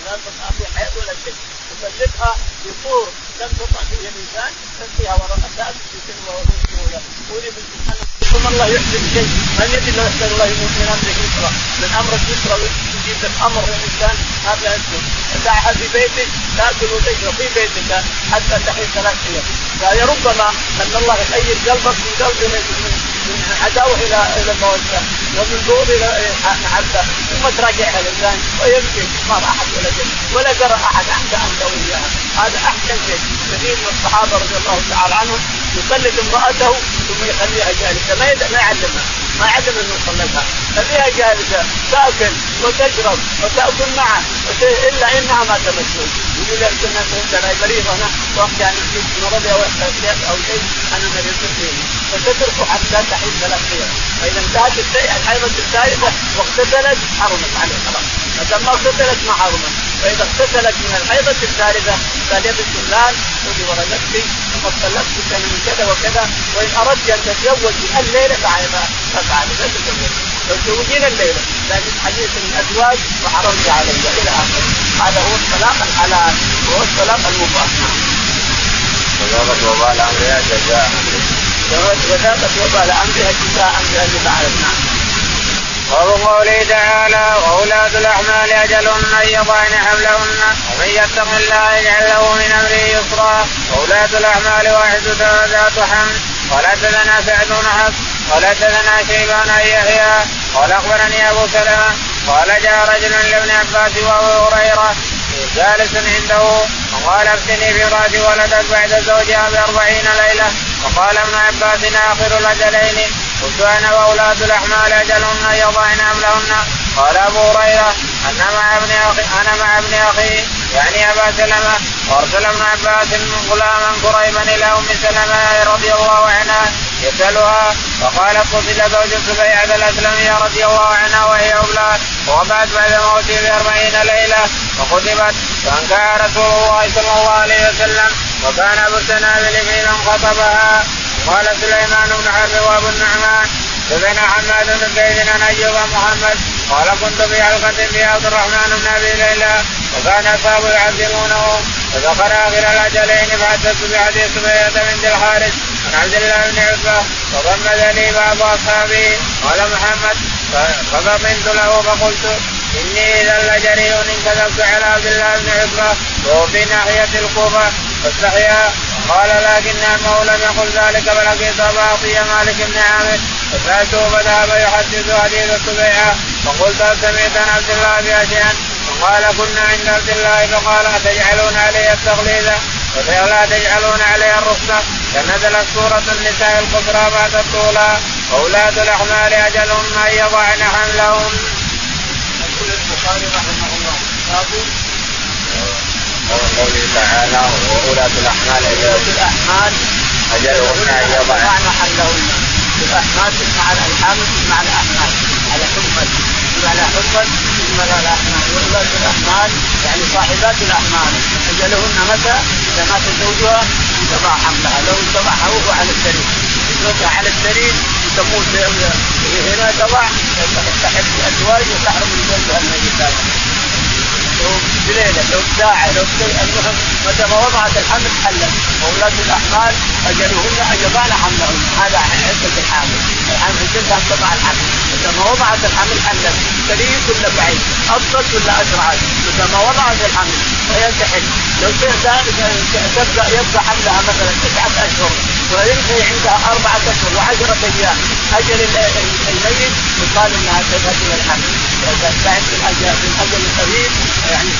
لم تقع في حيض ولا شيء. تطلقها بطهر لم تقع فيه الإنسان تنفيها ورقتها بسن وسهوله قولي سبحانه ثم الله يحسن شيء. من يدري لو يحسن الله من أمره يسرا؟ من امرك يسرا ويجيب لك أمر الإنسان. هذا يسر دعها في بيتك تاكل وتشرب في بيتك حتى تحيي ثلاث أيام ربما أن الله يغير قلبك من قلب من عداوة إلى إلى الموده ومن بغض إلى محبه ثم تراجعها الإنسان ويمكن ما راحت ولا شيء. ولا قرا أحد أحسن أنت وياها هذا أحسن شيء. كثير من الصحابة رضي الله تعالى عنهم يطلق امراته ثم يخليها جالسة. ما ما يعلمها ما يعلم أنه يطلقها خليها جالسة تأكل وتشرب وتأكل معه. إلا إنها ما تمسك يقول لك عندنا مريض أنا وقت يعني مرض أو أو شيء أنا مريض فيه. فتتركه حتى تحيل ثلاث أيام فإذا انتهت الحيضة الثالثه واغتسلت حرمت عليه خلاص. ما ما اغتسلت ما حرمت. فاذا اغتسلت من الحيضة الثالثة بنت فلان خذي ولدتك وقد طلقتك من كذا وكذا وإن أردت أن تتزوجي الليلة فافعلي لا تتزوجي. لو تزوجين الليلة لكن حديث الازواج وحرمت علي إلى آخره. هذا هو الطلاق الحلال وهو الطلاق المباح وذاقت وبال امرها جزاء. وذاقت وبال امرها جزاء بان فعلت نعم. قول قوله تعالى وأولاد الاحمال أجلهن أن يضعن حملهن ومن يتق الله يجعل له من أمره يسرا وأولاد الاحمال واحدها ذات حمل ولا تدنا سعد بن حفص ولا تدنا شيبان ان يحيى قال أخبرني أبو سلمة قال جاء رجل لابن عباس وابو هريرة جالس عنده وقال افتني راس ولدك بعد زوجها بأربعين ليلة وقال ابن عباس آخر الأجلين قلت أنا وأولاد الأحمال أجلهن يضعن أملهن. قال أبو هريرة أنا مع ابن أخي أنا مع ابن أخي. يعني أبا سلمة وأرسل ابن عباس غلاما قريبا إلى أم سلمة رضي الله عنها يسألها. وقال قتل زوج سبيعة الأسلمية رضي الله عنها وهي أولاد ووضعت بعد موته بأربعين ليلة. وخطبت فانكى رسول الله صلى الله عليه وسلم. وكان أبو السنابل في من خطبها قال سليمان بن حرب وابو النعمان حدثنا حماد بن زيد عن أيوب محمد قال كنت في حلقة في عبد الرحمن بن أبي ليلى وكان اصحابه يعذبونه فذكر آخر الأجلين فحدثت بحديث سميه بنت الحارث عن عبد الله بن عتبة فضمد لي بعض اصحابي قال محمد فضمنت له فقلت إني إذا لجريء إن كذبت على عبد الله بن عتبة وهو في ناحية الكوفة فاستحيا قال لكن أنه لم يقل ذلك بل لقيت أبا عطية مالك بن عامر. فسالته فذهب يحدث حديث السبيعة فقلت سمعت عن عبد الله باشياء فقال كنا عند عبد الله فقال أتجعلون علي التغليظ ولا تجعلون عليها الرخصة فنزلت سورة النساء الكبرى بعد الطولى واولاد الأحمال اجلهم أن يضعن حملهم. يقول البخاري رحمه الله وقوله تعالى واولاة الأحمال اولاة الأحمال اجلهن ان يضعن حملهن الأحمال بمعنى الحامل بمعنى الأحمال. على حمل. بمعنى حمل بمعنى الأحمال. واولاة الأحمال يعني صاحبات الأحمال. أجلهن متى؟ إذا مات زوجها انقطع حملها. لو انقطع وهو على السرير زوجها على السرير يسموه هنا تضع تحت الأزواج وتحرم من زوجها الميت لو بليله لو بساعه لو المهم متى ما وضعت الحمل حلت. واولاد الأحمال أجلهن أن يضعن حملهن. هذا عدة الحامل عدتها تضع الحمل لما وضعت الحمل حملا سليم ولا بعيد ابسط ولا اسرعت لما وضعت الحمل وهي تحل لو تبدا يبقى حملها مثلا تسعه اشهر وينتهي عندها اربعه اشهر وعشره أيام أجل الميت يقال انها تذهب إلى الحمل تنتهي من أجل من أجل القريب يعني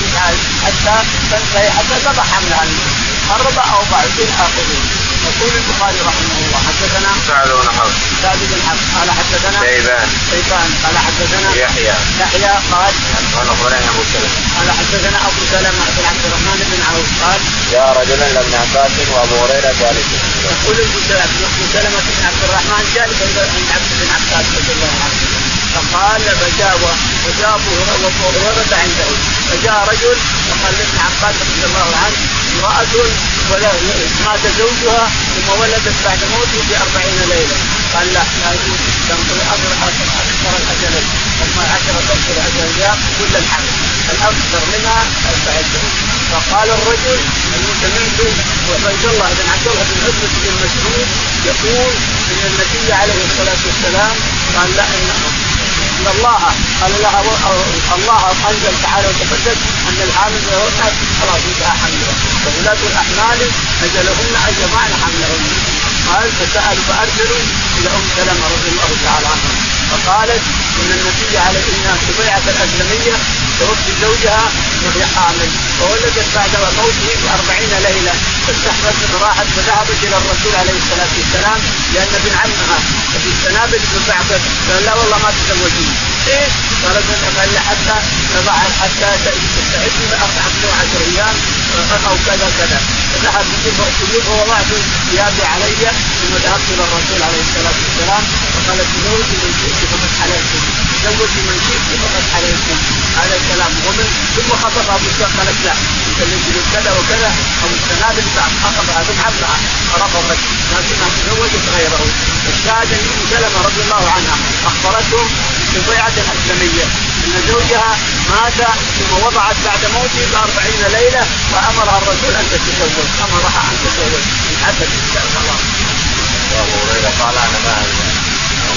حتى تنتهي حتى تضع حملها أربع أو بعدين اخرين يقول البخاري رحمه الله حدثنا سعد بن حرب. سعد بن حرب. قال حدثنا شيبان. شيبان. قال حدثنا يحيى. يحيى قال قال أخبرني أبو سلمة. قال حدثنا أبو سلمة بن عبد الرحمن بن عوف. قال جاء رجل لابن عباس وأبو هريرة جالس. يقول أبو سلمة بن عبد الرحمن جالس عند عبد بن عباس رضي الله عنه. فقال فجاء وجاء أبو هريرة عنده. فجاء رجل وقال لابن عباس رضي الله عنه ولا مات زوجها ثم ولدت بعد موته بأربعين ليلة. قال لا لا يجوز. تنقضي أكثر الأجلين. ثم عشرة عشر أيام كل الحمل الاكثر منها الفعل فقال الرجل اني سمعت الله بن عبد الله بن عتبة بن مسعود يقول إن النبي عليه الصلاة والسلام قال لا ان إن الله قال لها الله انزل تعالى وتقدس أن الحامل يرفع خلاص انتهى حمله وولاة الأحمال أجلهن أن يضعن حملهن. قال فسالوا فأرسلوا إلى أم سلمة رضي الله تعالى عنها. فقالت إن النبي عليه ان سبيعة الأسلمية توفي زوجها وهي حامل وولدت بعد موته بأربعين ليلة فاستحملت راحت فذهبت إلى الرسول عليه الصلاة والسلام لأن ابن عمها ابي السنابل بن بعبد قال لا والله ما تزوجين إيه؟ قالت قال حتى تضع حتى تستعد أربعة عشر أيام أو كذا كذا فذهب بجيب ووضعت ثيابي علي ثم ذهبت إلى الرسول عليه الصلاة والسلام فقال تزوجي من شئت فقد حللتم تزوجي من شئت فقد حللتم هذا الكلام ومن ثم خطبها بالشق قالت لا. تزوجي كذا وكذا. أو السنابل بعد. خطبها ابن عمها فرفضت لكنها تزوجت غيره. الشاهد ان ام سلمه رضي الله عنها. أخبرتهم ببيعه اسلميه إن زوجها مات ثم وضعت بعد موته بأربعين ليلة فأمرها الرسول أن تتزوج. أمرها أن تتزوج. حسب الله وابو هريرة قال أنا ما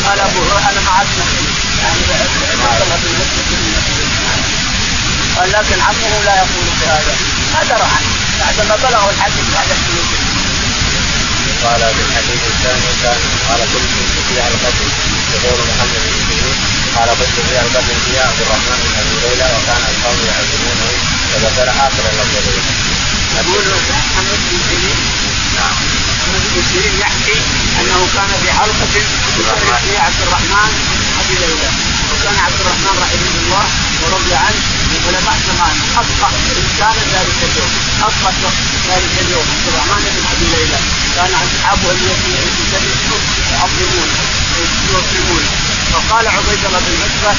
قال ابو أنا ما عدت يعني قال لكن عمه لا يقول بهذا ما درى عنه بعد ما بلغه الحديث بعد قال في الحديث الثاني كان قال كنت في القتل يقول محمد بن سيرين قال كنت في القتل في عبد الرحمن بن ابي ليلى وكان القوم يعزمونه فذكر اخر اللفظين. يقول محمد بن سيرين نعم محمد بن سيرين يحكي أنه كان في حلقة في عبد الرحمن أبي ليلى. وكان عبد الرحمن رحمه الله ورضي عنه من علماء زمان. افقه إنسان ذلك اليوم. افقه ذلك اليوم. عبد الرحمن بن أبي ليلى. كان أصحابه الذين يعظمون يكرمون فقال عبيد الله بن عتبة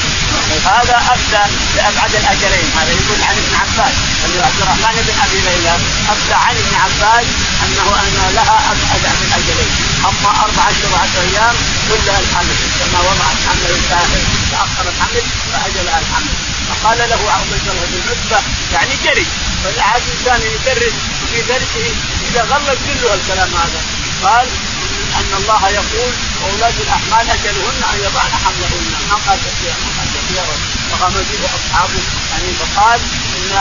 هذا أفتى بابعد الأجلين هذا يقول عن ابن عباس ان عبد الرحمن بن أبي ليلى أفتى عن ابن عباس أنه أن لها أبعد من اجلين أما أربع اشهر وعشر أيام كلها الحمل كما وضعت حمل الكافر تاخر الحمل فاجلها الحمل فقال له عبيد الله بن عتبة يعني جري فالعاد انسان يدرس في درسه إذا غلط كله الكلام هذا. قال أن الله يقول واولاد الأحمال اجلهن أن يضعن حملهن. ما قال كثيرا ما قال كثيرا فغمزه اصحابه يعني فقال إن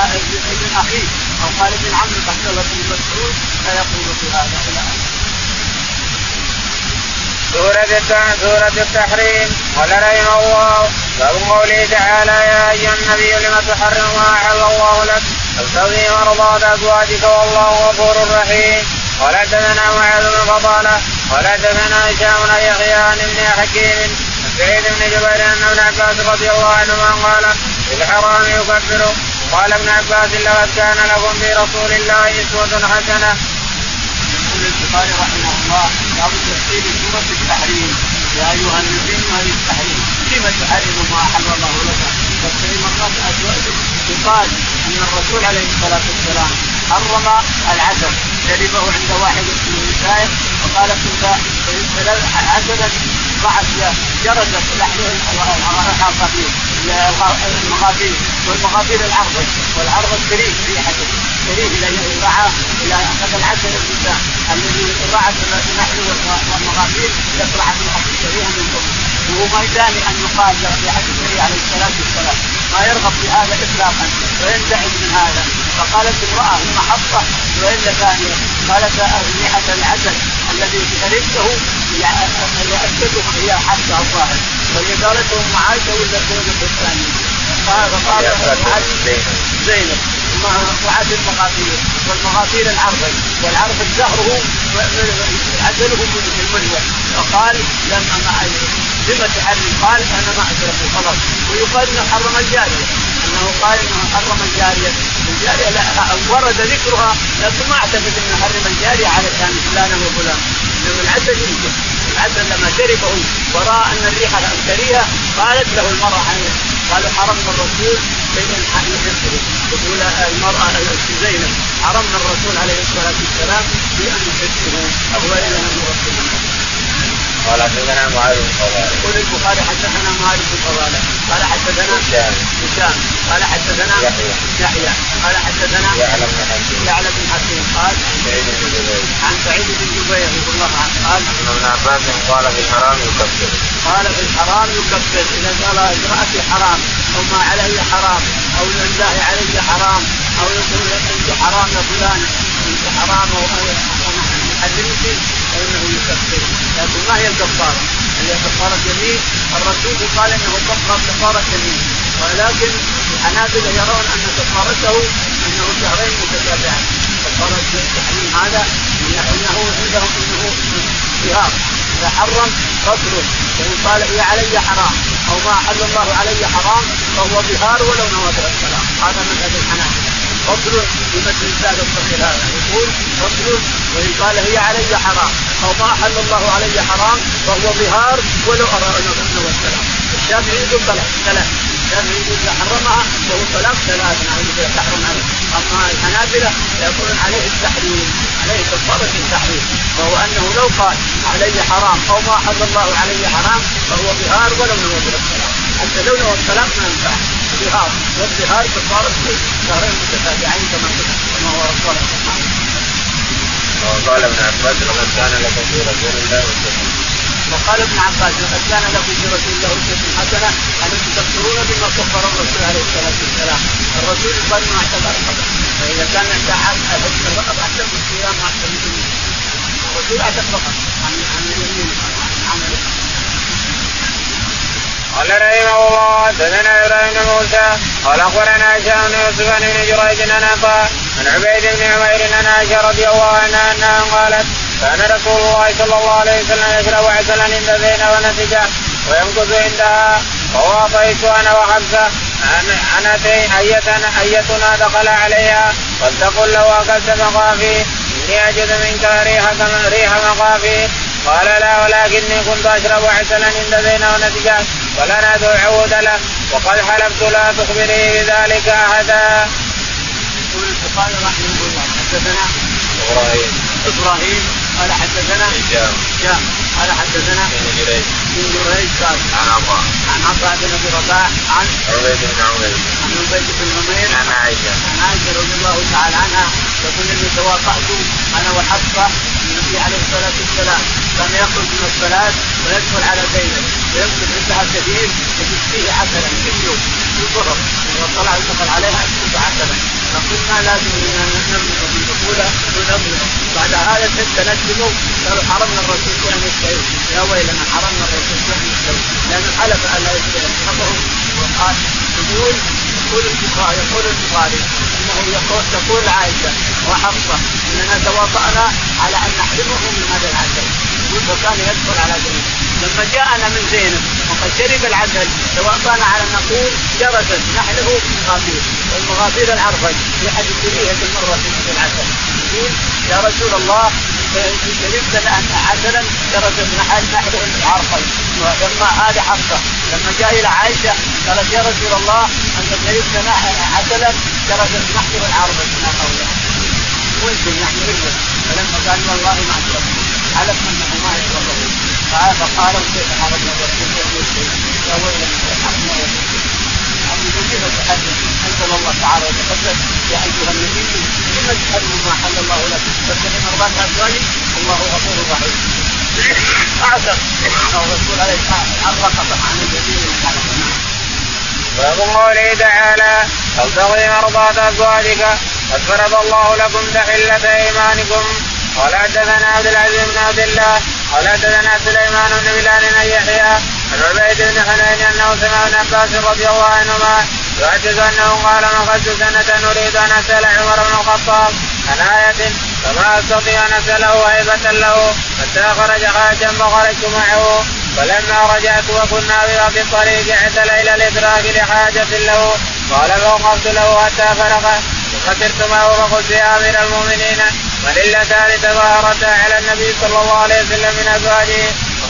ابن اخيه أو قال ابن عمك عبد الله بن مسعود لا يقول في هذا. إلى سورة سورة التحريم. قال رحمه الله باب قوله تعالى يا أيها النبي لم تحرم ما أحل الله لك؟ تبتغي مرضات أزواجك والله غفور رحيم. قال حدثنا معاذ بن فضالة قال حدثنا هشام بن يحيى عن ابن حكيم سعيد بن جبير أن ابن عباس رضي الله عنهما قال في الحرام يكفر قال ابن عباس لقد كان لكم في رسول الله أسوة حسنة. يقول البخاري رحمه الله باب تفسير سورة التحريم. يا أيها النبي هذه التحريم لم تحرم ما احل الله لك تفسير مرات ازواجك يقال أن الرسول عليه الصلاة والسلام حرم العسل. شربه عند واحد من النساء. قال كذا عسلا بعد جردت لحمه المغافير والمغافير العرض. والعرض الكريه ريحته كريه إلى رعى إلى قد العسل الانسان الذي رعت النحل والمغافير يطلع في الأرض كريه من قبل. وهو ما يداني أن يقال بريحه النبي عليه الصلاة والسلام. ما يرغب في هذا اطلاقا وينتهي من هذا. فقالت امرأة ثم حفصة والا ثانية؟ قالت ريحه العسل الذي شربته لأسدك هي حفصة الظاهر. وهي قالت ام عائشه ولا زوجته الثانية قال فقال زينب وعد المغافير والمغافير العرض والعرض زهره عسله من المنوى فقال لم أما لما تحرم؟ قال أنا ما اشرب خلاص ويقال إنه حرم الجارية. أنه قال إنه حرم الجارية. الجارية لا ورد ذكرها. لكن ما اعتقد إنه حرم الجارية على كان فلانا وفلان. انما العسل يمكن العسل لما شربه وراى أن الريحه كريهه قالت له المرأة قالوا حرمنا الرسول. يحبه تقول المرأة زينب. حرمنا الرسول عليه الصلاة والسلام في ان يحبه أهو إلى أن يرسله قال حدثنا معاذ بن فضالة. يقول البخاري حدثنا معاذ بن فضالة. قال حدثنا هشام. هشام. قال حدثنا يحيى. يحيى. قال حدثنا يعلم بن حكيم يعلم بن حكيم قال سعيد بن جبير. عن سعيد بن جبير رضي الله عنه. قال أن ابن عباس قال في الحرام يكفر. قال في الحرام يكفر. إذا قال امرأتي حرام أو ما علي حرام أو لله علي حرام أو يقول أنت حرام يا فلان. أنت حرام أو حرمتي فإنه يكفر. لكن ما هي الكفارة؟ هي كفارة يمين الرسول قال إنه كفر كفارة يمين ولكن الحنابلة يرون أن كفارته أنه شهرين متتابعين. كفارة التحريم هذا إنه عندهم إنه جهاد إذا حرم قتله. وان قال هي علي حرام أو ما احل الله علي حرام فهو بهار ولو نوى السلام. هذا مذهب الحنابلة. فصل في مثل الزاد الصغير هذا يقول فصل وإن قال هي علي حرام. أو ما أحل الله علي حرام فهو ظهار ولو ارى ان السلام الشافعي يقول ثلاث ثلاث الشافعي يقول إذا حرمها فهو طلاق ثلاث نعوذ بالله تحرم عليه أما الحنابلة يقولون عليه التحريم عليه كفاره التحريم. وهو أنه لو قال علي حرام أو ما أحل الله علي حرام فهو ظهار ولو نوى السلام حتى لو نوى السلام ما ينفع الظهار والظهار كفاره شهرين متتابعين كما كما هو الصلاه وقال ابن عباس لقد كان لكم في رسول الله أسوة وقال ابن عباس لقد كان لكم في رسول الله أسوة حسنة أنتم تكفرون بما كفر الرسول عليه الصلاة والسلام؟ الرسول قال ما اعتبر قبل فإذا كان أنت الحكم فقط أحسن الصيام أحسن من الرسول أعتق فقط. عن عن اليمين عن عمله قال رحمه الله حدثنا إبراهيم بن موسى قال أخبرنا هشام بن يوسف عن ابن جريج عن عطاء عن عبيد بن عمير عن عائشة رضي الله عنها أنها قالت كان رسول الله صلى الله عليه وسلم يشرب عسلا عند زينب ونسجه ويمكث عندها وهو اعطيت أنا وحفصه عن عن ايتنا أيتنا دخل عليها فلتقل له أكلت مقافي إني أجد منك ريح ريح مقافي. قال لا ولكني كنت أشرب عسلا عند زينب ونسجه ولا ندعو عود له وقد حلفت لا تخبري بذلك أحدا. يقول البخاري رحمه الله حدثنا إبراهيم. إبراهيم قال حدثنا هشام. هشام قال حدثنا بن جريج. بن جريج قال عن عطاء. عن عطاء بن أبي رباح عن عبيد بن عمير. عن عبيد بن عمير عن عائشة. عن عائشة رضي الله تعالى عنها يقول اني تواطات أنا وحفصة النبي عليه الصلاة والسلام كان يخرج من الصلاة ويدخل على زينب ويمسك عندها كثير فيه عسلا. كل يوم في ظهر وطلع يدخل عليها يمسك عسلا. فقلنا لازم نملك من دخوله ونملك بعد هذا ست نسلمه قالوا حرمنا الرسول ان يستوي يا ويلنا حرمنا الرسول ان يستوي لأنه حلف ان لا حفظه وقال يقول يقول البخاري يقول البخاري إنه يقول تقول عائشة وحفصة إننا تواطأنا على أن نحرمه من هذا العسل. فكان يدخل على زينب. لما جاءنا من زينب وقد شرب العسل تواطأنا على أن نقول جرست نحله مغافير والمغافير العرفج في حديث ريحه المرة في العسل. يقول يا رسول الله شربت عسلا نحل نحله العرفج لما هذه حفصه لما جاء إلى عائشه قالت يا رسول الله انت شربت عسلا جرست نحله العرفج ما قوله ممكن نحن نشرب فلما قال والله ما اشرب علم انه ما يشربه قال فقال كيف حرمنا الرسول يا الرسول كيف تحرم؟ انزل الله تعالى وتقدم يا ايها النبي لما تحرم ما حل الله لك تبتغي مرضات ازواجك الله غفور رحيم باب قوله تعالى تبتغي مرضات أزواجك قد فرض الله لكم تحلة أيمانكم. قال حدثنا عبد العزيز بن عبد الله قال حدثنا سليمان بن بلال بن يحيى عن عبيد بن حنين أنه سمع ابن عباس رضي الله عنهما يحدث أنه قال مخذت سنة أريد أن أسأل عمر بن الخطاب عن آية فما استطيع أن أسأله هيبة له حتى خرج حاجا فخرجت معه. فلما رجعت وكنا في الطريق عدل إلى الإدراك لحاجة له. قال فوقفت له حتى فرغ. فخسرت معه فقلت يا أمير المؤمنين من اللتان تظاهرتا على النبي صلى الله عليه وسلم من أزواجه؟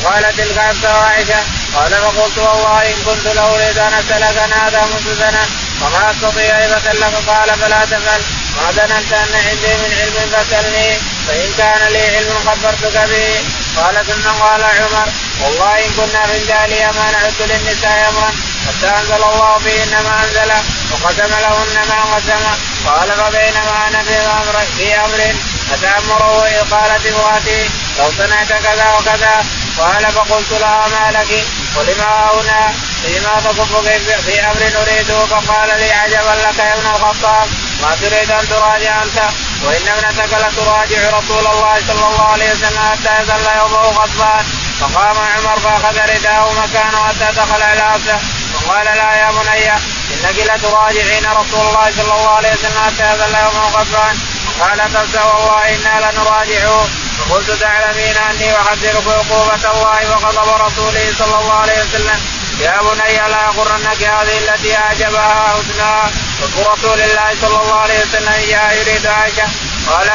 فقال تلك وعائشه قال فقلت والله إن كنت لو اريد ان اسالك هذا منذ سنه وما أستطيع هبه لك؟ قال فلا تفعل ما ظننت أن عندي من علم فسلني فإن كان لي علم خبرتك به. قال ثم قال عمر والله إن كنا في الجاهلية ما نعد للنساء أمرا حتى أنزل الله فيهن ما أنزل وقسم لهن ما قسم. قال فبينما أنا في أمر في أمر اتامره اذ قالت امرأتي لو صنعت كذا وكذا. قال فقلت لها ما لك؟ ولما هنا فيما تصف في أمر اريده فقال لي عجبا لك يا ابن الخطاب ما تريد أن تراجع أنت؟ وإن ابنتك لتراجع رسول الله صلى الله عليه وسلم حتى يزل يومه غضبان. فقام عمر فأخذ رداه مكانه حتى دخل إلى عبده. وقال لا يا بني إنك لتراجعين رسول الله صلى الله عليه وسلم حتى يزل يومه غضبان. قال تبت والله إنا لنراجعه. فقلت تعلمين أني احذرك عقوبة الله وغضب رسوله صلى الله عليه وسلم. يا بني لا يغرنك هذه التي أعجبها حسنها حب رسول الله صلى الله عليه وسلم اياها يريد عائشة. قال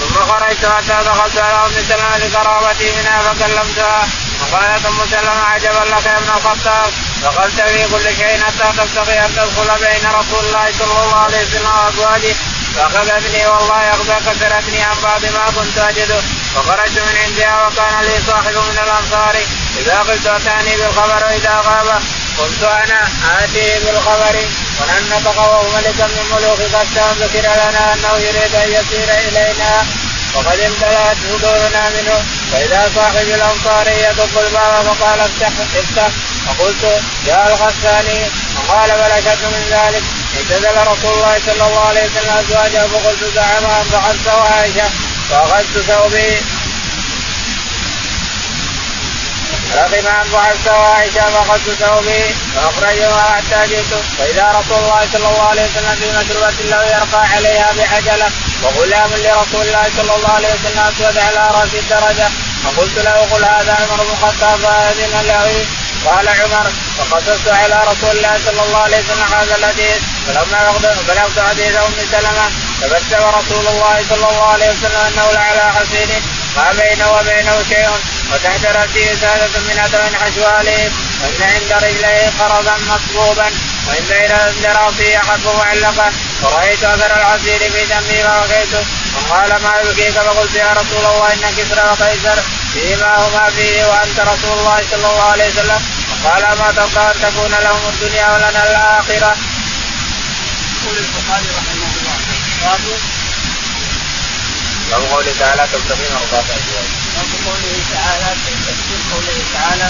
ثم خرجت حتى دخلت على أم سلمة لقرابتي منها فكلمتها. فقالت أم سلمة عجبا لك يا ابن الخطاب. دخلت في كل شيء حتى تبتغي أن تدخل بين رسول الله صلى الله عليه وسلم وأزواجه. فأخذتني والله أخذ كسرتني عن بعض ما كنت أجده. فخرجت من عندها وكان لي صاحب من الأنصار. إذا قلت أتاني بالخبر وإذا غاب قلت أنا آتي بالخبر. ولن نطق وهو ملكا من ملوك. قد ذكر لنا أنه يريد أن يسير إلينا. وقد امتلأت صدورنا منه. فإذا صاحب الأنصار يدق الباب فقال افتح افتح. فقلت يا الغساني فقال بل من ذلك. اعتزل رسول الله صلى الله عليه وسلم أزواجه فقلت زعما فأخذت وعائشة فأخذت ثوبي رغم أن بعثت وعائشه فاخذت ثوبي فأخرجها حتى جئت. فإذا رسول الله صلى الله عليه وسلم في مشروبة له يرقى عليها بعجلة وغلام لرسول الله صلى الله عليه وسلم أسود على رأس الدرجة. فقلت له قل هذا عمر بن الخطاب فاذن له. قال عمر فقصصت على رسول الله صلى الله عليه وسلم هذا الحديث. فلما بلغت حديث أم سلمة تبسم رسول الله صلى الله عليه وسلم أنه لعلى حسين ما بينه وبينه شيء. وتحت رأسه سادة من أدم حشوالهم وإن عند رجليه قرضا مصبوبا وإن بين رأسه حب معلقة. ورأيت أثر العصير في دمي فبكيت وقال ما يبكيك فقلت يا رسول الله إن كسرى وقيصر. فيما هما فيه وأنت رسول الله صلى الله عليه وسلم. وقال ما تبقى أن تكون لهم الدنيا ولنا الآخرة. يقول البخاري رحمه الله باب باب قوله تعالى تبتغي مرضات ازواجك. باب قوله تعالى تفسير قوله تعالى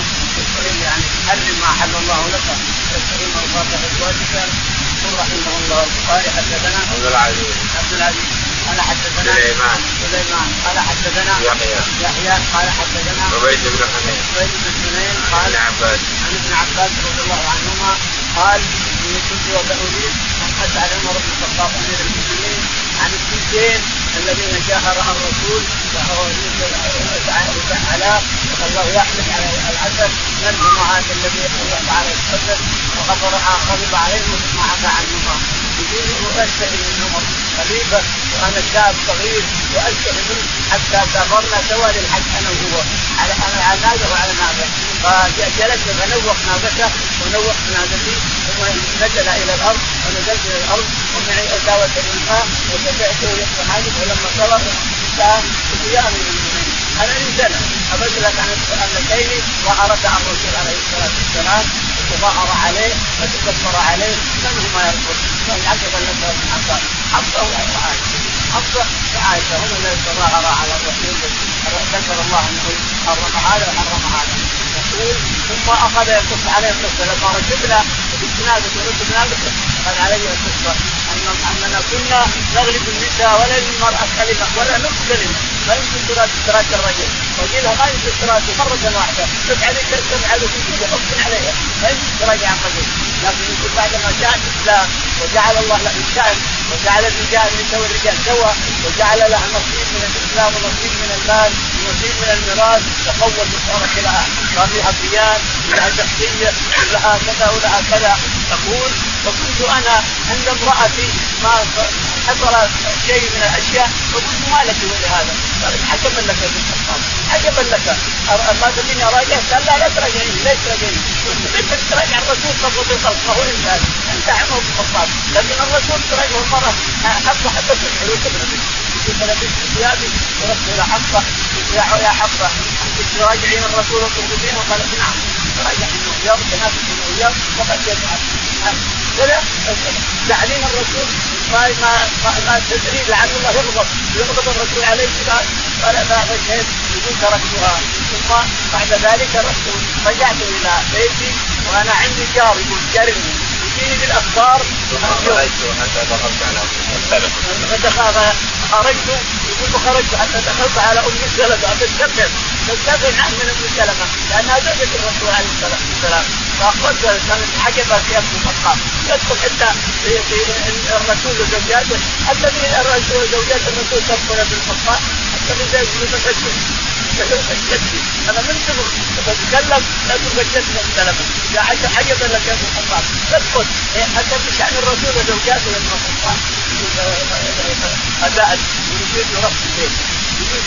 يعني حرم ما أحل الله لك. تبتغي مرضات ازواجك يقول رحمه الله البخاري حدثنا عبد العزيز. عبد العزيز. قال حدثنا سليمان. سليمان قال حدثنا يحيى. يحيى قال حدثنا عبيد بن حنين عبيد بن حنين عن قال عباس عن ابن عباس رضي الله عنهما قال إني كنت اريد ان اسال عمر بن الخطاب أمير المؤمنين عن السنتين الذين شاهرها الرسول على الله يحلف على العسل من هم هذا الذي الله تعالى يتحدث وغفر غضب عليهم عفى عنهما. واستحي من عمر خليفه وأنا شاب صغير واستحي منه حتى سافرنا سوا للحج أنا وهو على على ناقه وعلى ناقه فجلسنا فنوق ناقته ونوق ناقتي ثم نزل إلى الأرض ونزلت إلى الأرض ومعي اداوه الماء وتبعته يصبح حاجب ولما صبر انتهى يا امير لي سنه ابدلك عن السنتين وعرض عن الرسول عليه الصلاة والسلام وتظاهر عليه وتكبر عليه من هو ما يرفض؟ من عقب النبي بن عباس حفصه وعائشه حفصه وعائشه هم الذين تظاهرا على الرسول ذكر الله أنه حرم هذا وحرم هذا. يقول ثم أخذ يقص عليه القصة لما ركبنا بالجنازه وركب ناقته قال علي ان اننا كنا نغلب النساء ولا للمراه كلمه ولا نصف كلمه ما يمكن تراك تراك الرجل وقيلها ما يمكن تراك مره واحدة تفعل تفعل في كل حب عليها ما يمكن تراجع عن رجل لكن يقول بعد ما جاء الإسلام وجعل الله له الشان وجعل الرجال يسوي الرجال سوا وجعل لها نصيب من الإسلام ونصيب من المال ونصيب من الميراث تقوى وصارت لها. صار قيام ولها شخصيه ولها كذا ولها كذا. تقول فكنت أنا عند امرأتي ما حصل شيء من الأشياء فقلت ما لك ولهذا؟ حكما لك يا بنت الخطاب. حكما لك ما تبيني اراجع؟ قال لا لا تراجعني ليش تراجعني؟ بدك تراجع الرسول صلى الله عليه وسلم انت عمر بن الخطاب لكن الرسول تراجع المرأة حفصه حتى تسحر وتبرد قلت أنا بنت ثيابي ورحت إلى حفصة قلت يا حفصة كنت تراجعين الرسول وترقدين قالت نعم تراجع تناسب انه ثياب وقد يفعل كذا تعليم الرسول ما ما ما, ما تدري لعل الله يغضب يغضب الرسول عليه قال قال بعد شيء يقول تركتها. ثم بعد ذلك رحت رجعت إلى بيتي وأنا عندي جار يقول جارني يجيني بالأخبار. خرجت يقول فخرجت حتى دخلت على أم سلمة. اتذكر تستغفر عن من أم سلمة. لأنها زوجة الرسول عليه الصلاة والسلام. فاخذت كانت حجبت في ابن الخطاب تدخل حتى في الرسول وزوجاته. حتى في الرسول زوجات الرسول تدخل ابن الخطاب حتى في زي أنا من صغر بتكلم لا تقول جدي ام سلمه اذا حجب لك ابن الخطاب تدخل حتى في شأن الرسول وزوجاته ابن الخطاب أداء. يريد رفض البيت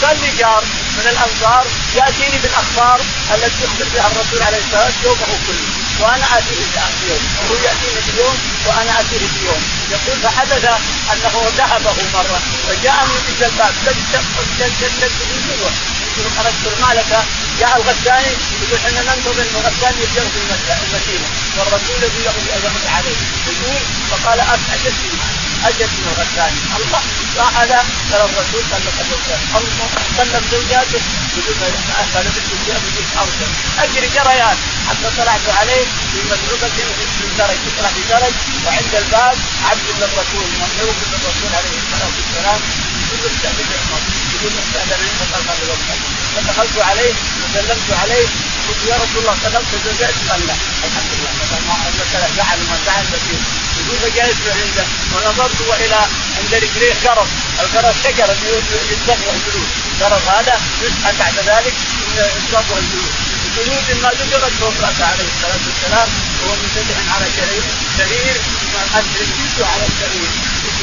كان لي جار من الأنصار يأتيني بالأخبار التي يخبر بها الرسول عليه الصلاة والسلام. يومه كله. وأنا أتيه في يوم هو يأتيني في يوم وأنا أتيه في يوم يقول فحدث أنه ذهبه مرة بجلباب من جوا يقول خرجت المعركه جاء الغساني يقول إحنا ننتظر ان الغساني يرجع في المدينة. والرسول الذي يغضب عليه. يقول فقال اجلس أجل من الغساني الله هذا ترى الرسول سلم زوجاته الله سلم زوجاته يقول فلبثت ثياب يجيب ارسل أجري جريان. حتى طلعت عليه في مدربة في درج تطلع في درج وعند الباب عبد للرسول مملوك للرسول عليه الصلاة والسلام يقول استأذن عمر يقول استاذن فقال قال فدخلت عليه وسلمت عليه قلت يا رسول الله سلمت زوجاتي قال لا الحمد لله المسألة فعل ما فعل كثير يقول فجلست عنده ونظرت والى عند رجليه كرم الكرم شجره يصبغ الجلود كرم هذا يسحب بعد ذلك يصبغ الجلود جلود ما ذكرت فوق راسه عليه الصلاه والسلام وهو متجه على شرير شرير جلده على الشرير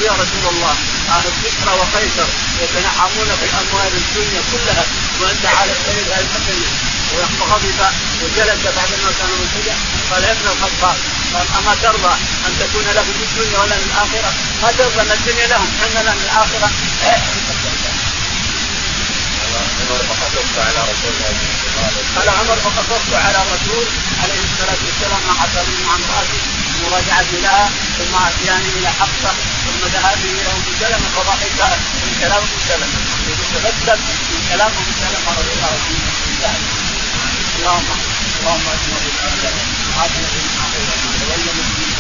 يا رسول الله أهل كسرى وقيصر يتنعمون في اموال الدنيا كلها وأنت على الشرير المكني وغضب وجلس بعد ما كان منتجع قال يا ابن الخطاب قال أما ترضى أن تكون له في الدنيا ولا في الآخرة؟ ما ترضى أن الدنيا لهم إحنا لنا من الآخرة؟ على رسول قال عمر فقصصت على الرسول عليه الصلاة والسلام ما حصل مع امراتي ورجعت لها ثم اتياني إلى حفصة ثم ذهبي إلى أم سلمة فضحك من كلام أم سلمة. يتبدل من كلام أم سلمة رضي الله عنه اللهم اللهم اجمع الاعداء وعافنا في المعافى وتولى المسلمين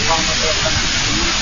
اللهم توفنا مسلمين